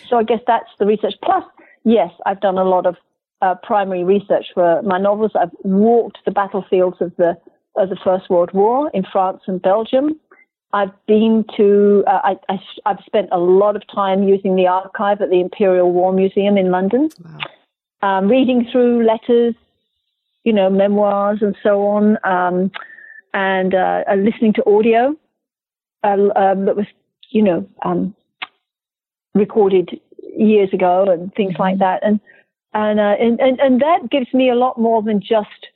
So I guess that's the research. Plus, yes, I've done a lot of uh, primary research for my novels. I've walked the battlefields of the of the First World War in France and Belgium. I've been to. Uh, I, I've spent a lot of time using the archive at the Imperial War Museum in London, um, reading through letters, you know, memoirs and so on, um, and uh, uh, listening to audio uh, um, that was, you know, um, recorded years ago and things like that. And and, uh, and and and that gives me a lot more than just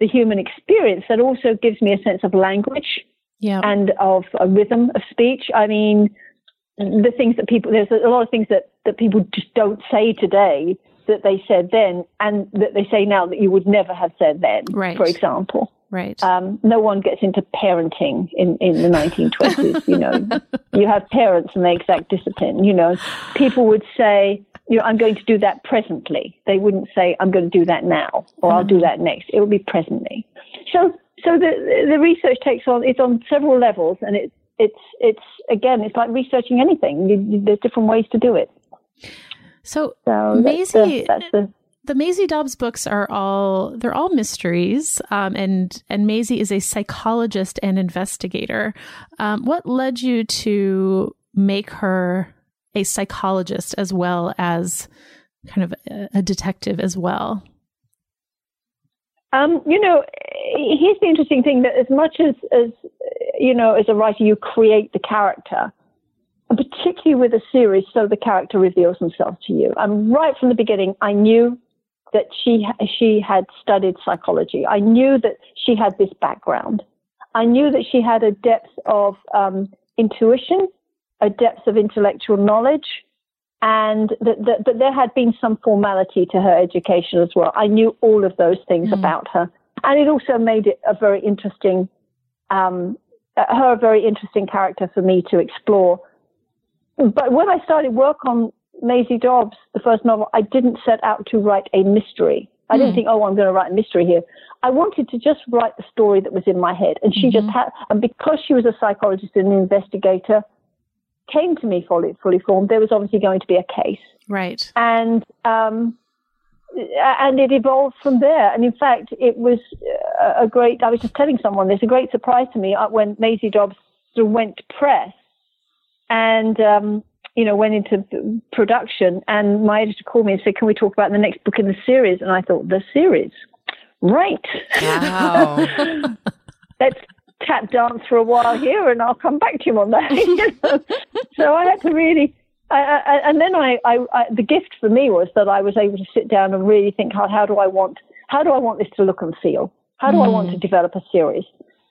the human experience. That also gives me a sense of language yeah. and of a rhythm of speech. I mean, the things that people there's a lot of things that that people just don't say today that they said then and that they say now that you would never have said then. Right. For example. Right. Um, no one gets into parenting in, in the 1920s. you know, you have parents and they exact discipline. You know, people would say, you know, I'm going to do that presently. They wouldn't say, I'm going to do that now or I'll do Mm-hmm. that next. It would be presently. So, so the the research takes on it's on several levels, and it's it's it's again, it's like researching anything. You, you, there's different ways to do it. so So that's the, Maisie, that's the the Maisie Dobbs books are all they're all mysteries, um, and and Maisie is a psychologist and investigator. Um, what led you to make her a psychologist as well as kind of a, a detective as well? Um, you know, here's the interesting thing that as much as, as, you know, as a writer, you create the character, and particularly with a series, so the character reveals himself to you. And right from the beginning, I knew that she, she had studied psychology. I knew that she had this background. I knew that she had a depth of um, intuition, a depth of intellectual knowledge, and that, that, that there had been some formality to her education as well. I knew all of those things Mm. about her, and it also made it a very interesting, um, uh, her a very interesting character for me to explore. But when I started work on Maisie Dobbs, the first novel, I didn't set out to write a mystery. I didn't Mm. think, oh, I'm going to write a mystery here. I wanted to just write the story that was in my head, and she just Mhm. had, and because she was a psychologist and an investigator, came to me fully, fully formed. There was obviously going to be a case, Right. and um, and it evolved from there. And in fact, it was a great. I was just telling someone this. A great surprise to me uh, when Maisie Dobbs went to press, and um, you know went into production. And my editor called me and said, "Can we talk about the next book in the series?" And I thought, "The series, right? Wow. Let's tap dance for a while here, and I'll come back to you on that." you know? So I had to really. I, I, and then I, I, the gift for me was that I was able to sit down and really think, how, how do I want, how do I want this to look and feel? How do I want to develop a series?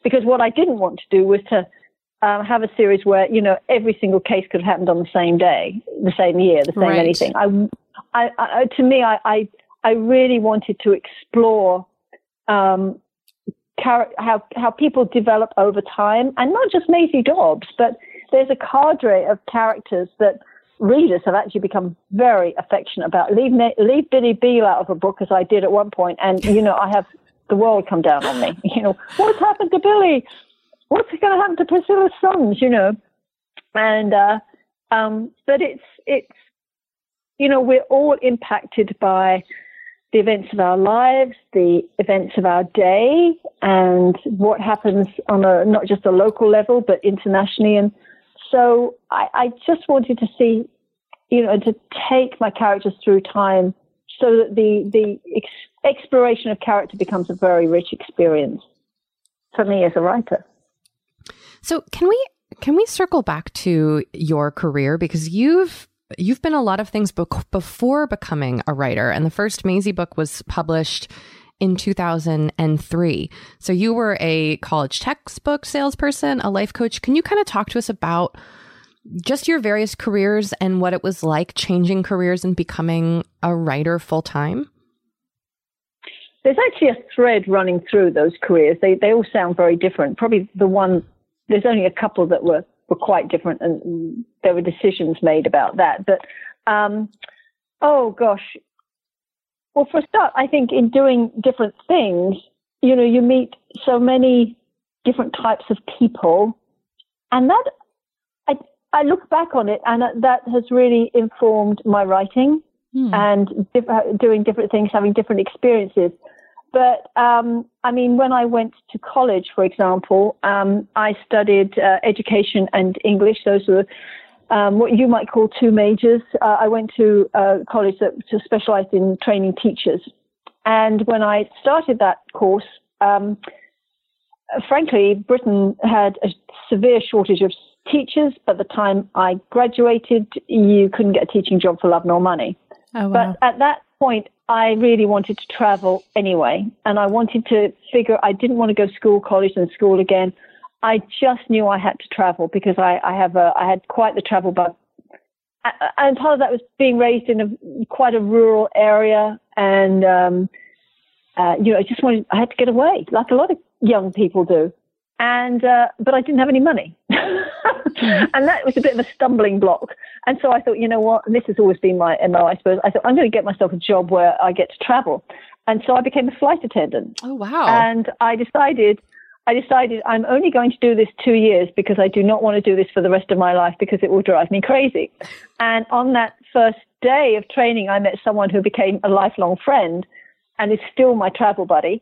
Because what I didn't want to do was to um, have a series where you know every single case could have happened on the same day, the same year, the same Right. anything. I, I, to me, I, I, really wanted to explore um, how how people develop over time, and not just Maisie Dobbs, but there's a cadre of characters that readers have actually become very affectionate about. Leave leave Billy Beale out of a book, as I did at one point, and you know I have the world come down on me. You know what's happened to Billy? What's going to happen to Priscilla's sons? You know, and uh, um, but it's it's you know we're all impacted by the events of our lives, the events of our day, and what happens on a not just a local level but internationally. And so I, I just wanted to see, you know, to take my characters through time so that the the ex- exploration of character becomes a very rich experience for me as a writer. So can we can we circle back to your career because you've you've been a lot of things before becoming a writer, and the first Maisie book was published in 2003. So you were a college textbook salesperson, a life coach. Can you kind of talk to us about just your various careers and what it was like changing careers and becoming a writer full time? There's actually a thread running through those careers. They they all sound very different. Probably the one there's only a couple that were were quite different, and there were decisions made about that. But um, oh gosh, well for a start, I think in doing different things, you know, you meet so many different types of people, and that I I look back on it, and that has really informed my writing Hmm. and diff- doing different things, having different experiences. But um, I mean, when I went to college, for example, um, I studied uh, education and English. Those were um, what you might call two majors. Uh, I went to a college that that specialized in training teachers. And when I started that course, um, frankly, Britain had a severe shortage of teachers. By the time I graduated, you couldn't get a teaching job for love nor money. Oh, wow. But at that point, I really wanted to travel anyway. And I wanted to figure, I didn't want to go school, college, and school again. I just knew I had to travel because I, I have a, I had quite the travel bug. And part of that was being raised in a quite a rural area, and um, uh, you know, I just wanted, I had to get away, like a lot of young people do. And, uh, but I didn't have any money. and that was a bit of a stumbling block. And so I thought, you know what? And this has always been my MO, I suppose. I thought, I'm going to get myself a job where I get to travel. And so I became a flight attendant. Oh, wow. And I decided, I decided I'm only going to do this two years because I do not want to do this for the rest of my life because it will drive me crazy. And on that first day of training, I met someone who became a lifelong friend and is still my travel buddy.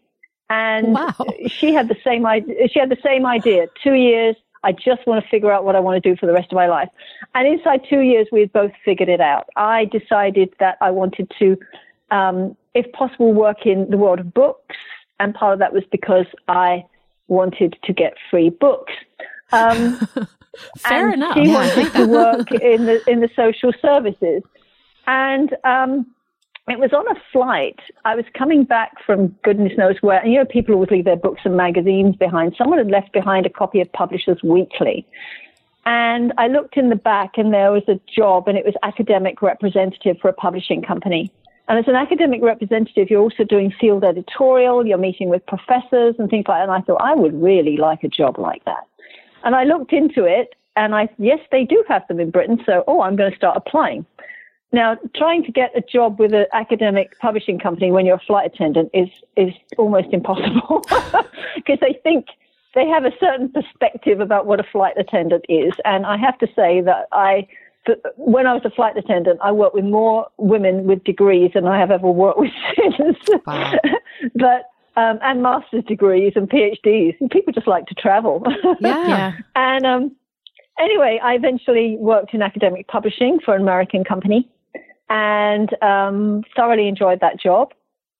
And Wow. she had the same idea. She had the same idea. Two years. I just want to figure out what I want to do for the rest of my life. And inside two years, we had both figured it out. I decided that I wanted to, um, if possible, work in the world of books. And part of that was because I wanted to get free books. Um, Fair and enough. She wanted to work in the in the social services, and um, it was on a flight. I was coming back from goodness knows where. And you know, people always leave their books and magazines behind. Someone had left behind a copy of Publishers Weekly. And I looked in the back and there was a job and it was academic representative for a publishing company. And as an academic representative, you're also doing field editorial, you're meeting with professors and things like that. And I thought, I would really like a job like that. And I looked into it and I, yes, they do have them in Britain. So, oh, I'm going to start applying. Now, trying to get a job with an academic publishing company when you're a flight attendant is, is almost impossible because they think they have a certain perspective about what a flight attendant is. And I have to say that I, when I was a flight attendant, I worked with more women with degrees than I have ever worked with since. Wow. but, um, and master's degrees and PhDs. And people just like to travel. Yeah. Yeah. And um, anyway, I eventually worked in academic publishing for an American company and um, thoroughly enjoyed that job.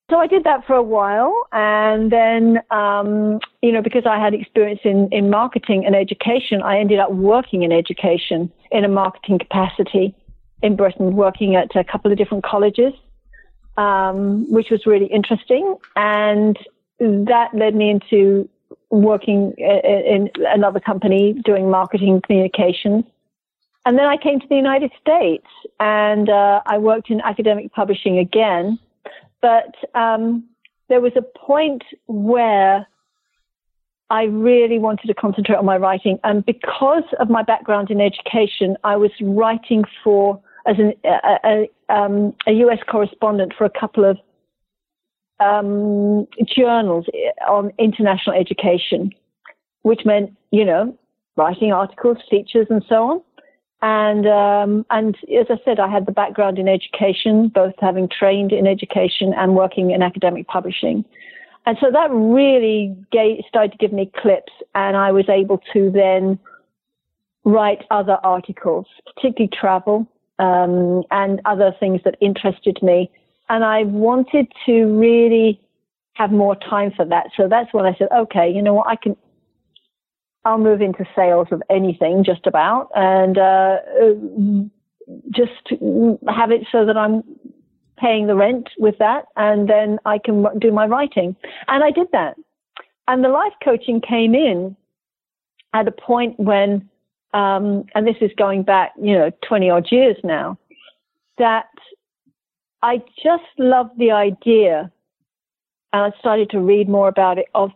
So I did that for a while, and then um, you know because I had experience in in marketing and education, I ended up working in education in a marketing capacity in Britain, working at a couple of different colleges, um, which was really interesting, and that led me into working i- i- in another company doing marketing communications. And then I came to the United States and uh, I worked in academic publishing again. But um, there was a point where I really wanted to concentrate on my writing. And because of my background in education, I was writing for, as an, a, a, um, a US correspondent for a couple of um, journals on international education, which meant, you know, writing articles, features, and so on. And um, and as I said, I had the background in education, both having trained in education and working in academic publishing. And so that really gave, started to give me clips, and I was able to then write other articles, particularly travel um, and other things that interested me. And I wanted to really have more time for that. So that's when I said, okay, you know what, I can, I'll move into sales of anything, just about, and uh, just have it so that I'm paying the rent with that, and then I can do my writing. And I did that. And the life coaching came in at a point when, um, and this is going back, you know, 20 odd years now, that I just loved the idea, and I started to read more about it, of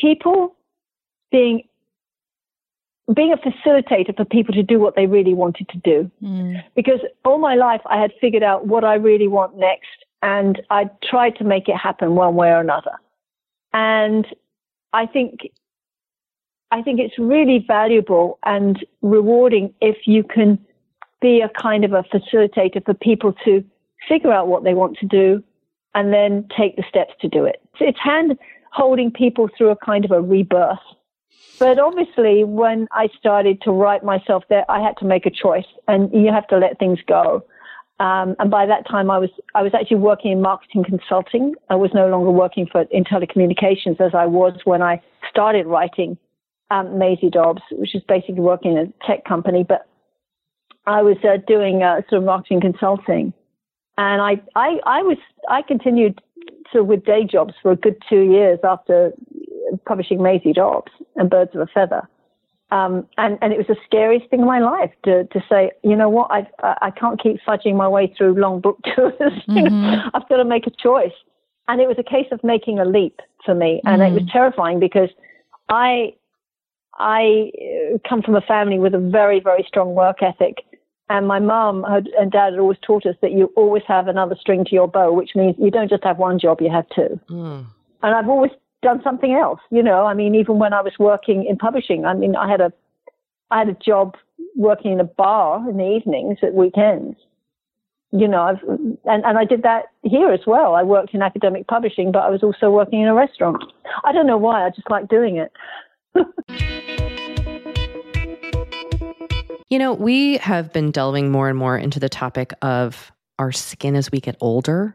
people being being a facilitator for people to do what they really wanted to do. Mm. Because all my life I had figured out what I really want next and I tried to make it happen one way or another. And I think I think it's really valuable and rewarding if you can be a kind of a facilitator for people to figure out what they want to do and then take the steps to do it. It's hand holding people through a kind of a rebirth. But obviously, when I started to write myself there, I had to make a choice, and you have to let things go. Um, and by that time, I was I was actually working in marketing consulting. I was no longer working for in telecommunications as I was when I started writing um, Maisie Dobbs, which is basically working in a tech company. But I was uh, doing uh, sort of marketing consulting, and I I I was I continued sort of with day jobs for a good two years after publishing Maisie Dobbs. and birds of a feather. Um, and, and it was the scariest thing in my life to, to say, you know what, I've, I can't keep fudging my way through long book tours. Mm-hmm. you know, mm-hmm. I've got to make a choice. And it was a case of making a leap for me. And mm-hmm. it was mm. terrifying because I, I uh, come from a family with a very, very strong work ethic. And my mom and dad had always taught us that you always have another string to your bow, which means you don't just have one job, you have two. Mm. And I've always done something else, you know. I mean, even when I was working in publishing, I mean, I had a, I had a job working in a bar in the evenings at weekends. You know, I've, and, and I did that here as well. I worked in academic publishing, but I was also working in a restaurant. I don't know why, I just like doing it. You know, we have been delving more and more into the topic of our skin as we get older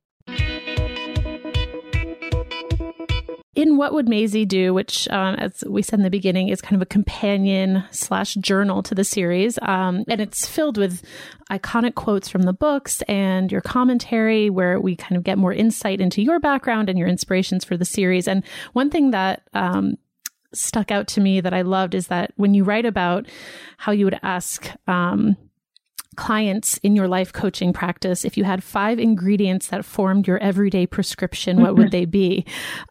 In What Would Maisie Do, which, um, as we said in the beginning, is kind of a companion slash journal to the series. Um, and it's filled with iconic quotes from the books and your commentary, where we kind of get more insight into your background and your inspirations for the series. And one thing that, um, stuck out to me that I loved is that when you write about how you would ask, um, clients in your life coaching practice, if you had five ingredients that formed your everyday prescription, what would they be?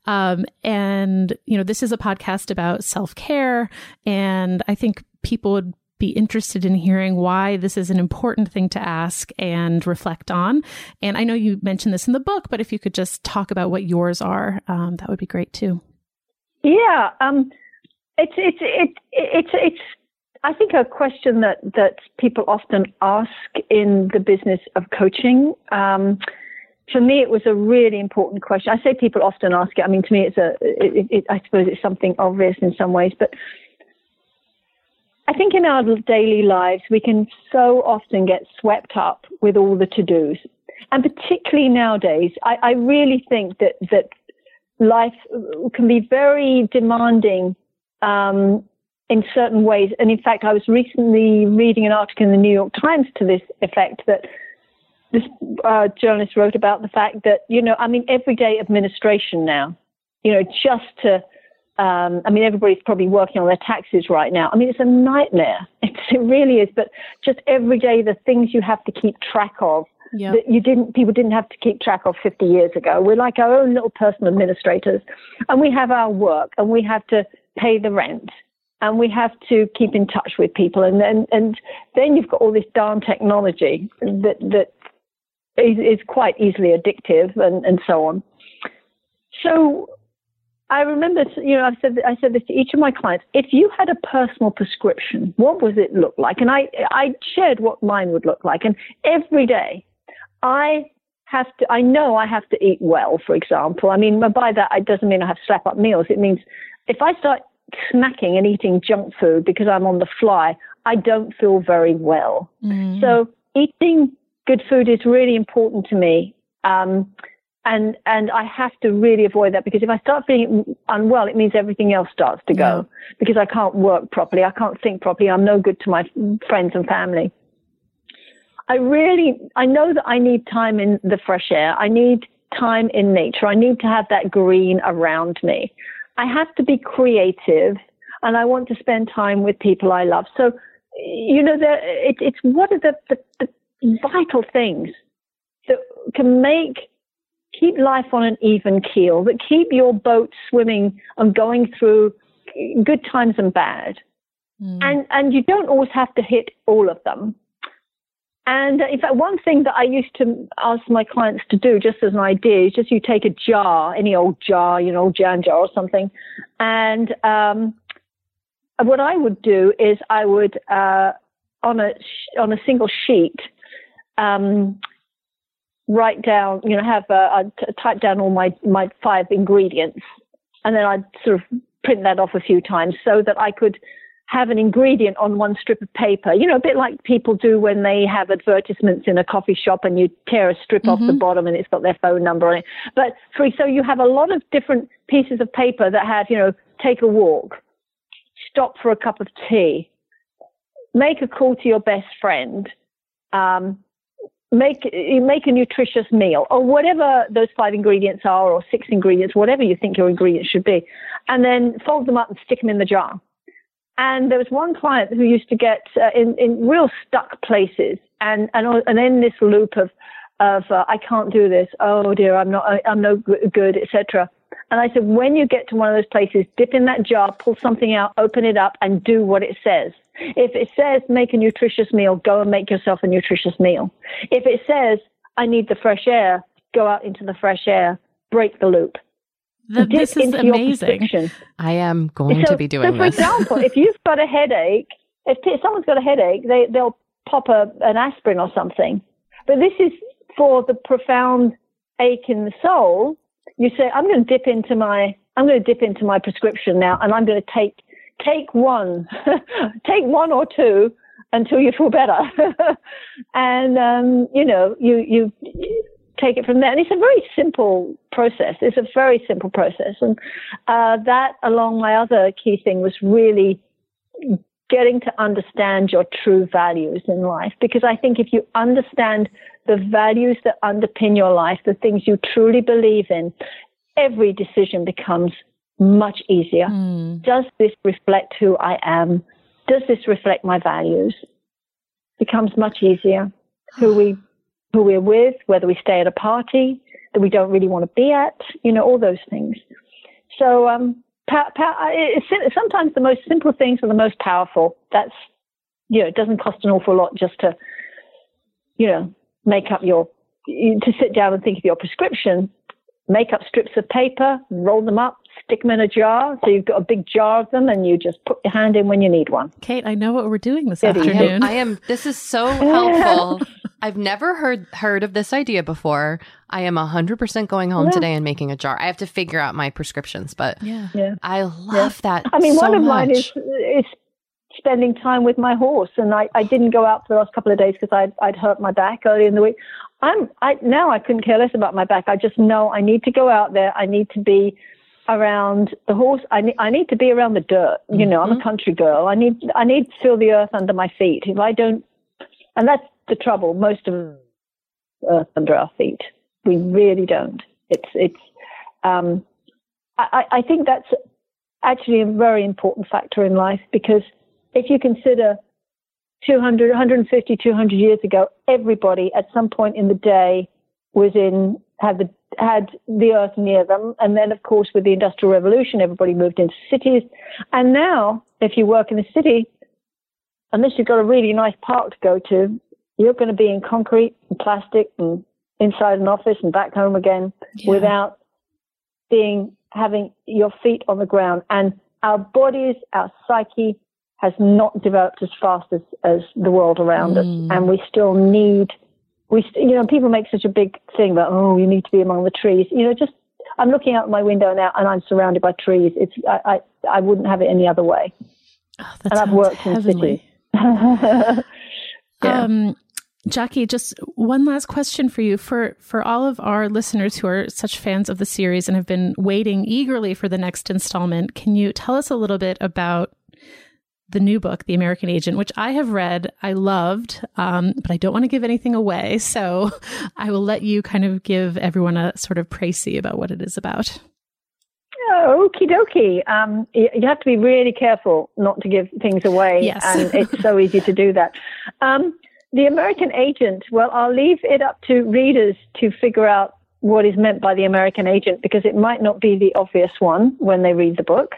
Um, and, you know, this is a podcast about self care. And I think people would be interested in hearing why this is an important thing to ask and reflect on. And I know you mentioned this in the book, but if you could just talk about what yours are, um, that would be great too. Yeah. Um, it's, it's, it's, it's, it's, I think a question that, that people often ask in the business of coaching, um, for me, it was a really important question. I say people often ask it. I mean, to me, it's a, it, it, I suppose it's something obvious in some ways, but I think in our daily lives, we can so often get swept up with all the to dos. And particularly nowadays, I, I really think that, that life can be very demanding um, in certain ways. And in fact, I was recently reading an article in the New York Times to this effect that this uh, journalist wrote about the fact that, you know, I mean, everyday administration now, you know, just to, um, I mean, everybody's probably working on their taxes right now. I mean, it's a nightmare. It's, it really is. But just every day, the things you have to keep track of Yep. that you didn't people didn't have to keep track of 50 years ago. We're like our own little personal administrators, and we have our work, and we have to pay the rent, and we have to keep in touch with people, and then and then you've got all this darn technology that that is, is quite easily addictive, and and so on. So I remember, you know, I've said I said this to each of my clients. If you had a personal prescription, what would it look like? And I I shared what mine would look like. And every day, I have to. I know I have to eat well. For example, I mean, by that it doesn't mean I have slap up meals. It means if I start snacking and eating junk food because I'm on the fly, I don't feel very well. Mm. So eating good food is really important to me. Um, and and I have to really avoid that because if I start feeling unwell, it means everything else starts to go because I can't work properly, I can't think properly, I'm no good to my friends and family. I really, I know that I need time in the fresh air. I need time in nature. I need to have that green around me. I have to be creative, and I want to spend time with people I love. So, you know, there, it, it's what are the, the, the vital things that can make keep life on an even keel, that keep your boat swimming and going through good times and bad. Mm. And and you don't always have to hit all of them. And in fact, one thing that I used to ask my clients to do, just as an idea, is just you take a jar, any old jar, you know, old jam jar or something, and um, what I would do is I would uh, on a on a single sheet um, write down, you know, have uh, I'd type down all my my five ingredients, and then I'd sort of print that off a few times so that I could have an ingredient on one strip of paper. You know, a bit like people do when they have advertisements in a coffee shop, and you tear a strip off the bottom and it's got their phone number on it. But for so you have a lot of different pieces of paper that have, you know, take a walk, stop for a cup of tea, make a call to your best friend. Um, make make a nutritious meal or whatever those five ingredients are or six ingredients whatever you think your ingredients should be and then fold them up and stick them in the jar and there was one client who used to get uh, in in real stuck places and and and in this loop of of uh, I can't do this oh dear I'm not I, I'm no good etc and I said when you get to one of those places dip in that jar pull something out open it up and do what it says if it says make a nutritious meal, go and make yourself a nutritious meal. If it says I need the fresh air, go out into the fresh air, break the loop. The, Dip this is into your amazing. prescription. I am going so, to be doing so for this. example, if you've got a headache, if t- someone's got a headache, they, they'll pop a, an aspirin or something. But this is for the profound ache in the soul. You say, I'm going to dip into my, I'm going to dip into my prescription now, and I'm going to take take one, take one or two until you feel better. and, um, you know, you, you take it from there. And it's a very simple process. It's a very simple process. And uh, that, along my other key thing, was really getting to understand your true values in life. Because I think if you understand the values that underpin your life, the things you truly believe in, every decision becomes much easier. Mm. Does this reflect who I am? Does this reflect my values? Becomes much easier. Who we who we're with, whether we stay at a party that we don't really want to be at, you know, all those things. So um, pa- pa- it's, sometimes the most simple things are the most powerful. That's you know, it doesn't cost an awful lot just to you know make up your to sit down and think of your prescription. Make up strips of paper, roll them up, stick them in a jar. So you've got a big jar of them and you just put your hand in when you need one. Kate, I know what we're doing this There you go. afternoon. I am. This is so helpful. I've never heard heard of this idea before. I am hundred percent going home Yeah. today and making a jar. I have to figure out my prescriptions, but yeah. Yeah. I love that. I mean, so one of mine is is spending time with my horse, and I, I didn't go out for the last couple of days because I'd I'd hurt my back early in the week. I'm I now I couldn't care less about my back. I just know I need to go out there. I need to be around the horse. I need I need to be around the dirt. You know, I'm a mm-hmm. country girl. I need I need to feel the earth under my feet. If I don't, and that's the trouble. Most of earth under our feet. We really don't. It's it's. Um, I, I think that's actually a very important factor in life because if you consider 200, 150, 200 years ago, everybody at some point in the day was in had the had the earth near them, and then of course with the industrial revolution, everybody moved into cities, and now if you work in a city, unless you've got a really nice park to go to, you're going to be in concrete and plastic and inside an office and back home again yeah. without being having your feet on the ground. And our bodies, our psyche has not developed as fast as, as the world around mm. us. And we still need, we, st- you know, people make such a big thing about, oh, you need to be among the trees. You know, just, I'm looking out my window now and I'm surrounded by trees. It's, I, I, I wouldn't have it any other way. Oh, and I've worked heavenly. in cities. yeah. Um, Jackie, just one last question for you. For for all of our listeners who are such fans of the series and have been waiting eagerly for the next installment, can you tell us a little bit about the new book, The American Agent, which I have read, I loved, um, but I don't want to give anything away. So I will let you kind of give everyone a sort of précis about what it is about. Okie dokie. Um, you have to be really careful not to give things away. Yes. and it's so easy to do that. Um, the American agent, well, I'll leave it up to readers to figure out what is meant by the American agent because it might not be the obvious one when they read the book.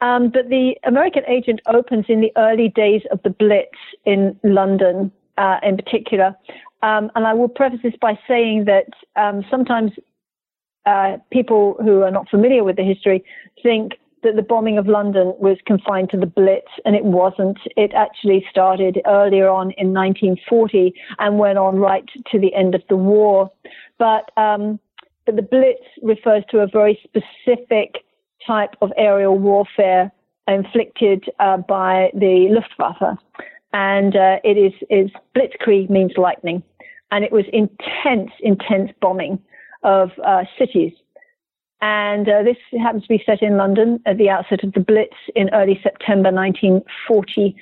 Um, but the American agent opens in the early days of the Blitz in London, uh, in particular. Um, and I will preface this by saying that um, sometimes uh, people who are not familiar with the history think that the bombing of London was confined to the Blitz, and it wasn't. It actually started earlier on in 1940 and went on right to the end of the war. But, um, but the Blitz refers to a very specific type of aerial warfare inflicted uh, by the Luftwaffe. And uh, it is, is Blitzkrieg means lightning. And it was intense, intense bombing of uh, cities and uh, this happens to be set in London at the outset of the Blitz in early September 1940.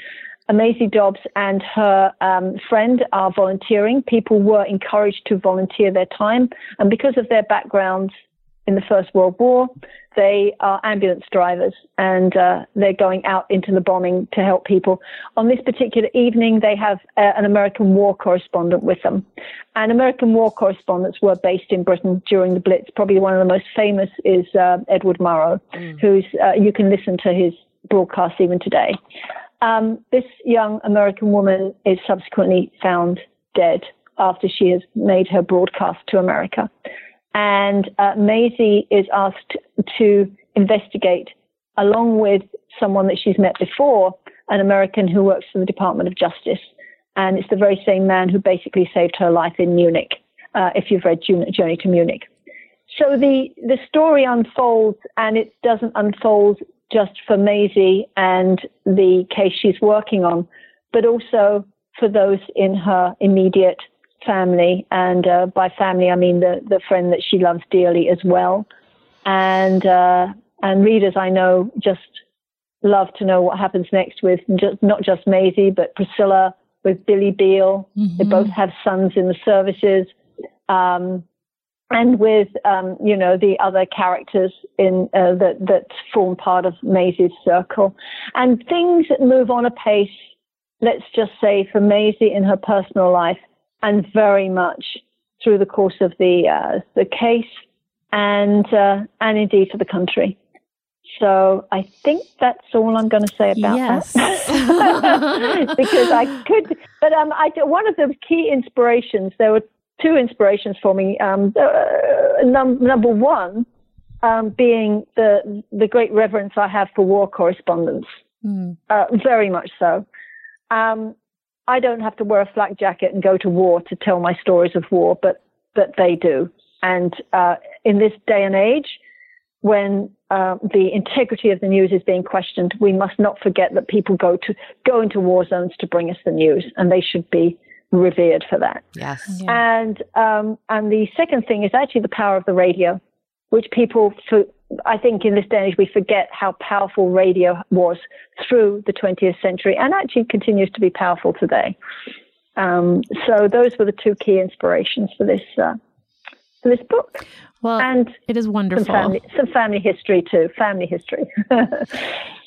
Maisie Dobbs and her um, friend are volunteering. People were encouraged to volunteer their time, and because of their backgrounds in the First World War, they are ambulance drivers and uh, they're going out into the bombing to help people. On this particular evening, they have uh, an American war correspondent with them. And American war correspondents were based in Britain during the Blitz. Probably one of the most famous is uh, Edward Murrow, mm. who's uh, you can listen to his broadcasts even today. Um, this young American woman is subsequently found dead after she has made her broadcast to America and uh, Maisie is asked to investigate, along with someone that she's met before, an American who works for the Department of Justice. And it's the very same man who basically saved her life in Munich, uh, if you've read Journey to Munich. So the, the story unfolds, and it doesn't unfold just for Maisie and the case she's working on, but also for those in her immediate family, and uh, by family I mean the the friend that she loves dearly as well, and uh, and readers I know just love to know what happens next with just, not just Maisie but Priscilla with Billy Beale. Mm-hmm. They both have sons in the services. Um, and with um, you know the other characters in uh, that that form part of Maisie's circle, and things move on a pace. Let's just say for Maisie in her personal life, and very much through the course of the uh, the case and uh, and indeed for the country. So I think that's all I'm going to say about yes. that because I could. But um, I one of the key inspirations. There were two inspirations for me. Um, uh, num- number one um, being the the great reverence I have for war correspondence. Mm. Uh, very much so. Um, I don't have to wear a flak jacket and go to war to tell my stories of war, but but they do. And uh, in this day and age, when uh, the integrity of the news is being questioned, we must not forget that people go to go into war zones to bring us the news, and they should be revered for that. Yes. Yeah. And um, and the second thing is actually the power of the radio, which people for, I think in this day and age, we forget how powerful radio was through the 20th century and actually continues to be powerful today. Um, so those were the two key inspirations for this uh, for this book. Well, and it is wonderful. Some family, some family history too. Family history.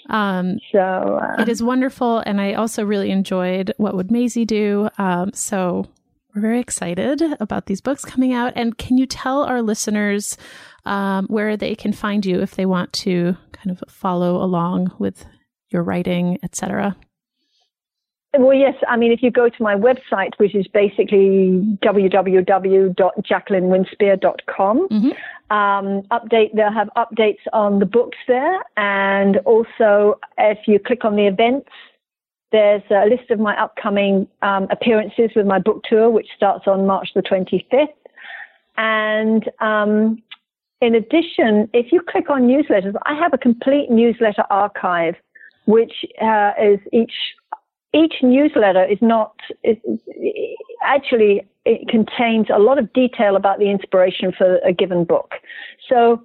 Um, So uh, it is wonderful, and I also really enjoyed what would Maisie do. Um, so we're very excited about these books coming out. And can you tell our listeners um, where they can find you if they want to kind of follow along with your writing, etc.? Well, yes. I mean, if you go to my website, which is basically www.jacquelinewinspear.com, Mhm. um, update they'll have updates on the books there, and also if you click on the events, there's a list of my upcoming um, appearances with my book tour, which starts on March the 25th, and um, in addition, if you click on newsletters, I have a complete newsletter archive, which uh, is each each newsletter is not is, actually it contains a lot of detail about the inspiration for a given book. So,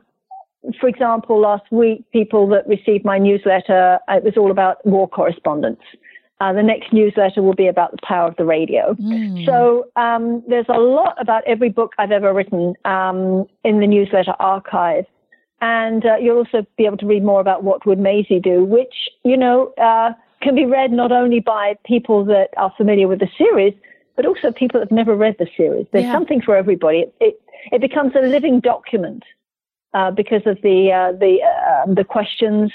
for example, last week, people that received my newsletter, it was all about war correspondence. Uh, the next newsletter will be about the power of the radio. So um, there's a lot about every book I've ever written um, in the newsletter archive. And uh, you'll also be able to read more about what would Maisie do, which, you know, uh, can be read not only by people that are familiar with the series, but also people that have never read the series. There's Yeah. something for everybody. It, it, it becomes a living document uh, because of the, uh, the, uh, the questions,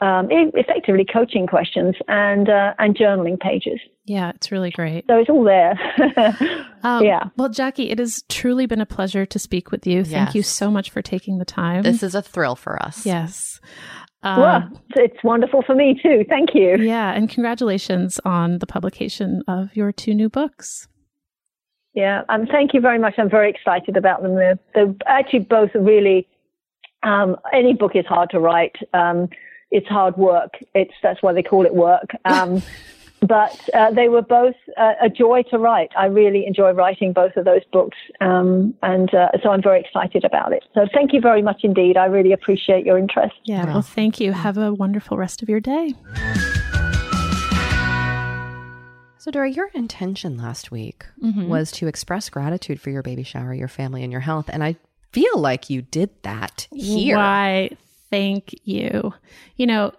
um, effectively coaching questions and, uh, and journaling pages. Yeah, it's really great. So it's all there. Um, yeah. Well, Jackie, it has truly been a pleasure to speak with you. Thank you so much for taking the time. This is a thrill for us. yes. Um, well, it's wonderful for me too. Thank you. yeah, and congratulations on the publication of your two new books. Yeah, um, thank you very much. I'm very excited about them. They're, they're actually both really. Um, any book is hard to write. Um, it's hard work. It's that's why they call it work. Um, but uh, they were both uh, a joy to write. I really enjoy writing both of those books, um, and uh, so I'm very excited about it. So thank you very much indeed. I really appreciate your interest. Yeah, well, thank you. Have a wonderful rest of your day. So, Doree, your intention last week Mhm. was to express gratitude for your baby shower, your family, and your health. And I feel like you did that here. Why, thank you. You know,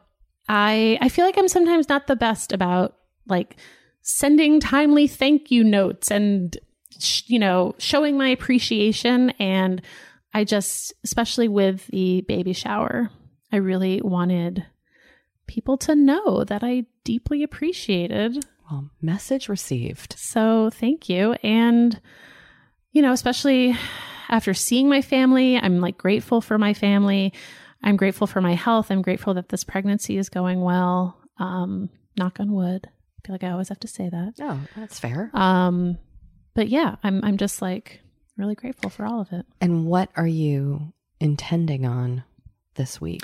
I I feel like I'm sometimes not the best about like sending timely thank you notes and sh- you know, showing my appreciation and I just especially with the baby shower, I really wanted people to know that I deeply appreciated Well, message received. so thank you. And, you know, especially after seeing my family, I'm like grateful for my family. I'm grateful for my health. I'm grateful that this pregnancy is going well. Um, knock on wood. I feel like I always have to say that. Oh, that's fair. Um, but yeah, I'm I'm just like really grateful for all of it. And what are you intending on this week?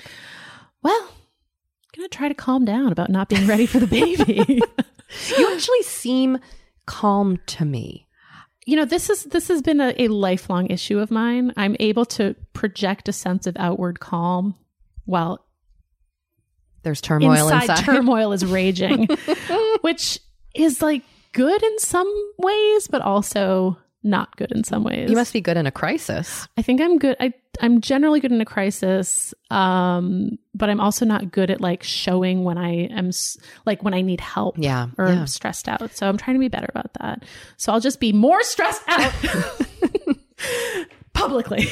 Well, I'm gonna try to calm down about not being ready for the baby. You actually seem calm to me. You know this is this has been a, a lifelong issue of mine i'm able to project a sense of outward calm while There's turmoil inside, inside. turmoil is raging which is like good in some ways but also not good in some ways You must be good in a crisis. i think i'm good i i'm generally good in a crisis um but i'm also not good at like showing when i am like when i need help Yeah. or yeah. stressed out. So I'm trying to be better about that. So I'll just be more stressed out publicly.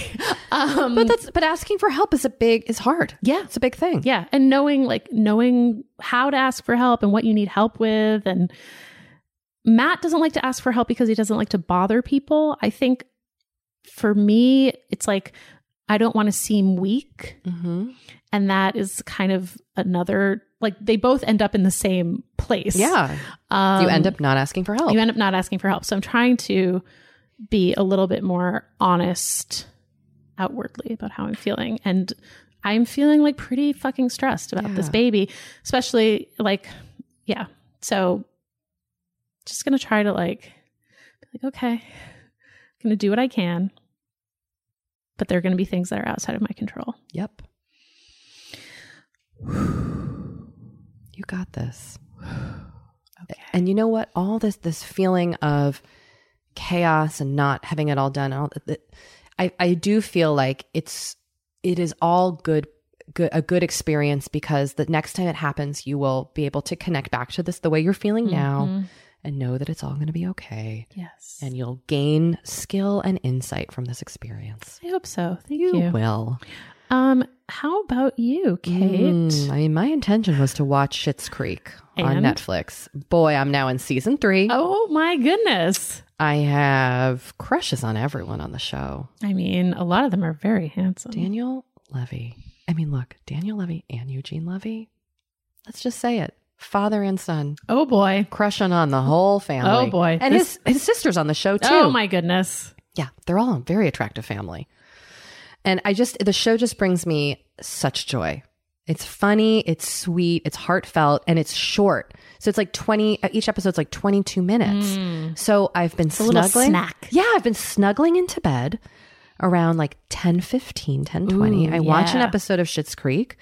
Um, But that's but asking for help is a big is hard. yeah, It's a big thing. yeah, and knowing like knowing how to ask for help and what you need help with, and Matt doesn't like to ask for help because he doesn't like to bother people. I think for me, it's like I don't want to seem weak. Mm-hmm. And that is kind of another, like, they both end up in the same place. Yeah. Um, you end up not asking for help. you end up not asking for help. So I'm trying to be a little bit more honest outwardly about how I'm feeling. And I'm feeling like pretty fucking stressed about this baby, especially like, yeah. So just gonna try to like, be like, okay, I'm gonna do what I can. But there are gonna be things that are outside of my control. Yep. You got this. okay. And you know what? All this this feeling of chaos and not having it all done. All that, I I do feel like it's it is all good good, a good experience because the next time it happens, you will be able to connect back to this the way you're feeling now Mhm. And know that it's all going to be okay. Yes. And you'll gain skill and insight from this experience. I hope so. Thank you. You will. Um, how about you, Kate? Mm, I mean, my intention was to watch Schitt's Creek on Netflix. Boy, I'm now in season three. Oh my goodness. I have crushes on everyone on the show. I mean, a lot of them are very handsome. Daniel Levy. I mean, look, Daniel Levy and Eugene Levy. Let's just say it. Father and son. Oh boy. Crushing on the whole family. Oh, boy. And This- his, his sister's on the show too. Oh my goodness. Yeah, they're all a very attractive family. And I just, the show just brings me such joy. It's funny, it's sweet, it's heartfelt, and it's short. So it's like 20, uh, each episode's like 22 minutes. So I've been Mm. a snuggling. snack. Yeah, I've been snuggling into bed around like 10 15, 10 20. Ooh, I watch an episode of Schitt's Creek.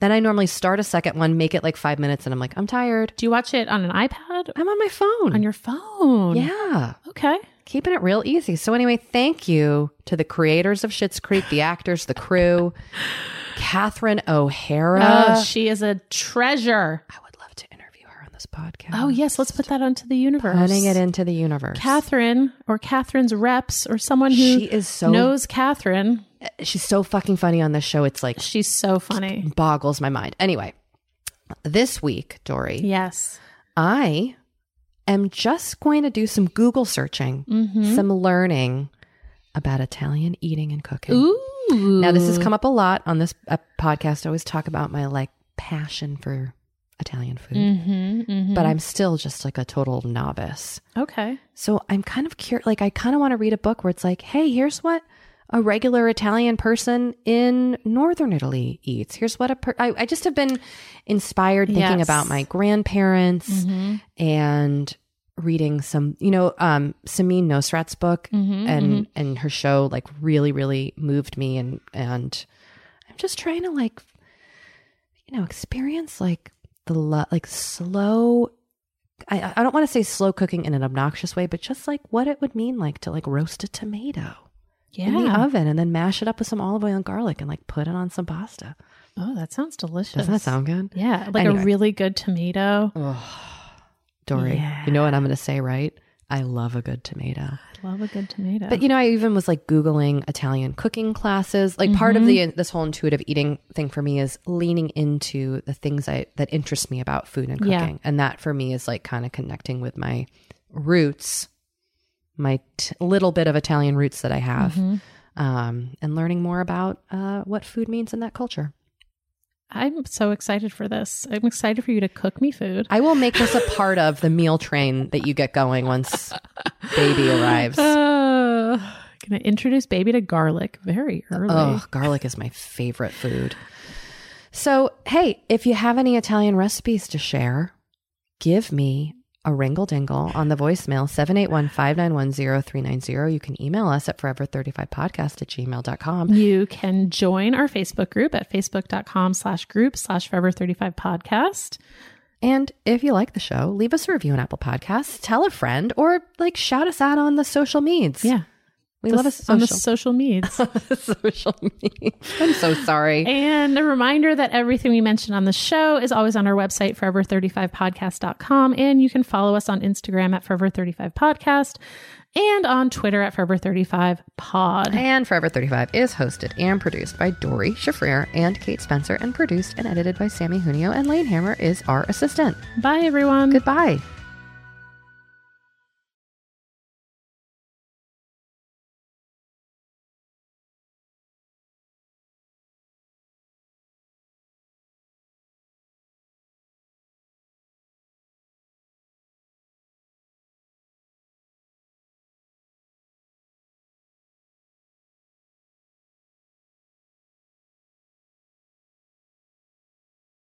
Then I normally start a second one, make it like five minutes, and I'm like, I'm tired. Do you watch it on an iPad? I'm on my phone. On your phone? yeah Okay. keeping it real easy. So anyway, thank you to the creators of Schitt's Creek, the actors, the crew, Catherine O'Hara. Uh, she is a treasure. I would love to interview her on this podcast. Oh yes, let's put that onto the universe. putting it into the universe. Catherine or Catherine's reps or someone who She is so knows Catherine. She's so fucking funny on this show. It's like She's so funny. boggles my mind. Anyway, this week, Doree, Yes. I am just going to do some Google searching, Mm-hmm. some learning about Italian eating and cooking. Ooh. Now, this has come up a lot on this uh, podcast. I always talk about my like passion for Italian food, Mm-hmm, mm-hmm. but I'm still just like a total novice. okay. So I'm kind of curious. Like, I kind of want to read a book where it's like, hey, here's what a regular Italian person in northern Italy eats. Here's what a per- I, I just have been inspired thinking Yes. about my grandparents Mm-hmm. and reading some, you know, um, Samin Nosrat's book Mm-hmm, and and her show like really really moved me and and I'm just trying to like you know experience like the lo- like slow I I don't want to say slow cooking in an obnoxious way but just like what it would mean like to like roast a tomato yeah. in the oven and then mash it up with some olive oil and garlic and like put it on some pasta. Oh, that sounds delicious. Doesn't that sound good? Yeah, like Anyway. a really good tomato. Doree, Yeah. you know what I'm going to say, right? I love a good tomato. I love a good tomato. But you know, I even was like googling Italian cooking classes. Like part of mm-hmm. the uh, this whole intuitive eating thing for me is leaning into the things I that interest me about food and cooking, Yeah. and that for me is like kind of connecting with my roots, my t- little bit of Italian roots that I have, um, and learning more about uh, what food means in that culture. I'm so excited for this. I'm excited for you to cook me food. I will make this a part of the meal train that you get going once baby arrives. Uh, gonna introduce baby to garlic very early. Oh, garlic is my favorite food. So, hey, if you have any Italian recipes to share, give me a ringle dingle on the voicemail 781 591 0390. You can email us at forever35podcast at gmail.com. You can join our Facebook group at facebook.com slash group slash forever 35 podcast. And if you like the show, leave us a review on Apple Podcasts, tell a friend, or like shout us out on the social medias. Yeah. We The- love us on the social. medias. social media. I'm so sorry. and a reminder that everything we mentioned on the show is always on our website, forever35podcast.com. And you can follow us on Instagram at forever35podcast and on Twitter at forever35pod. And Forever 35 is hosted and produced by Doree Shafrir and Kate Spencer and produced and edited by Sammy Junio and Lane Hammer is our assistant. Bye, everyone. Goodbye.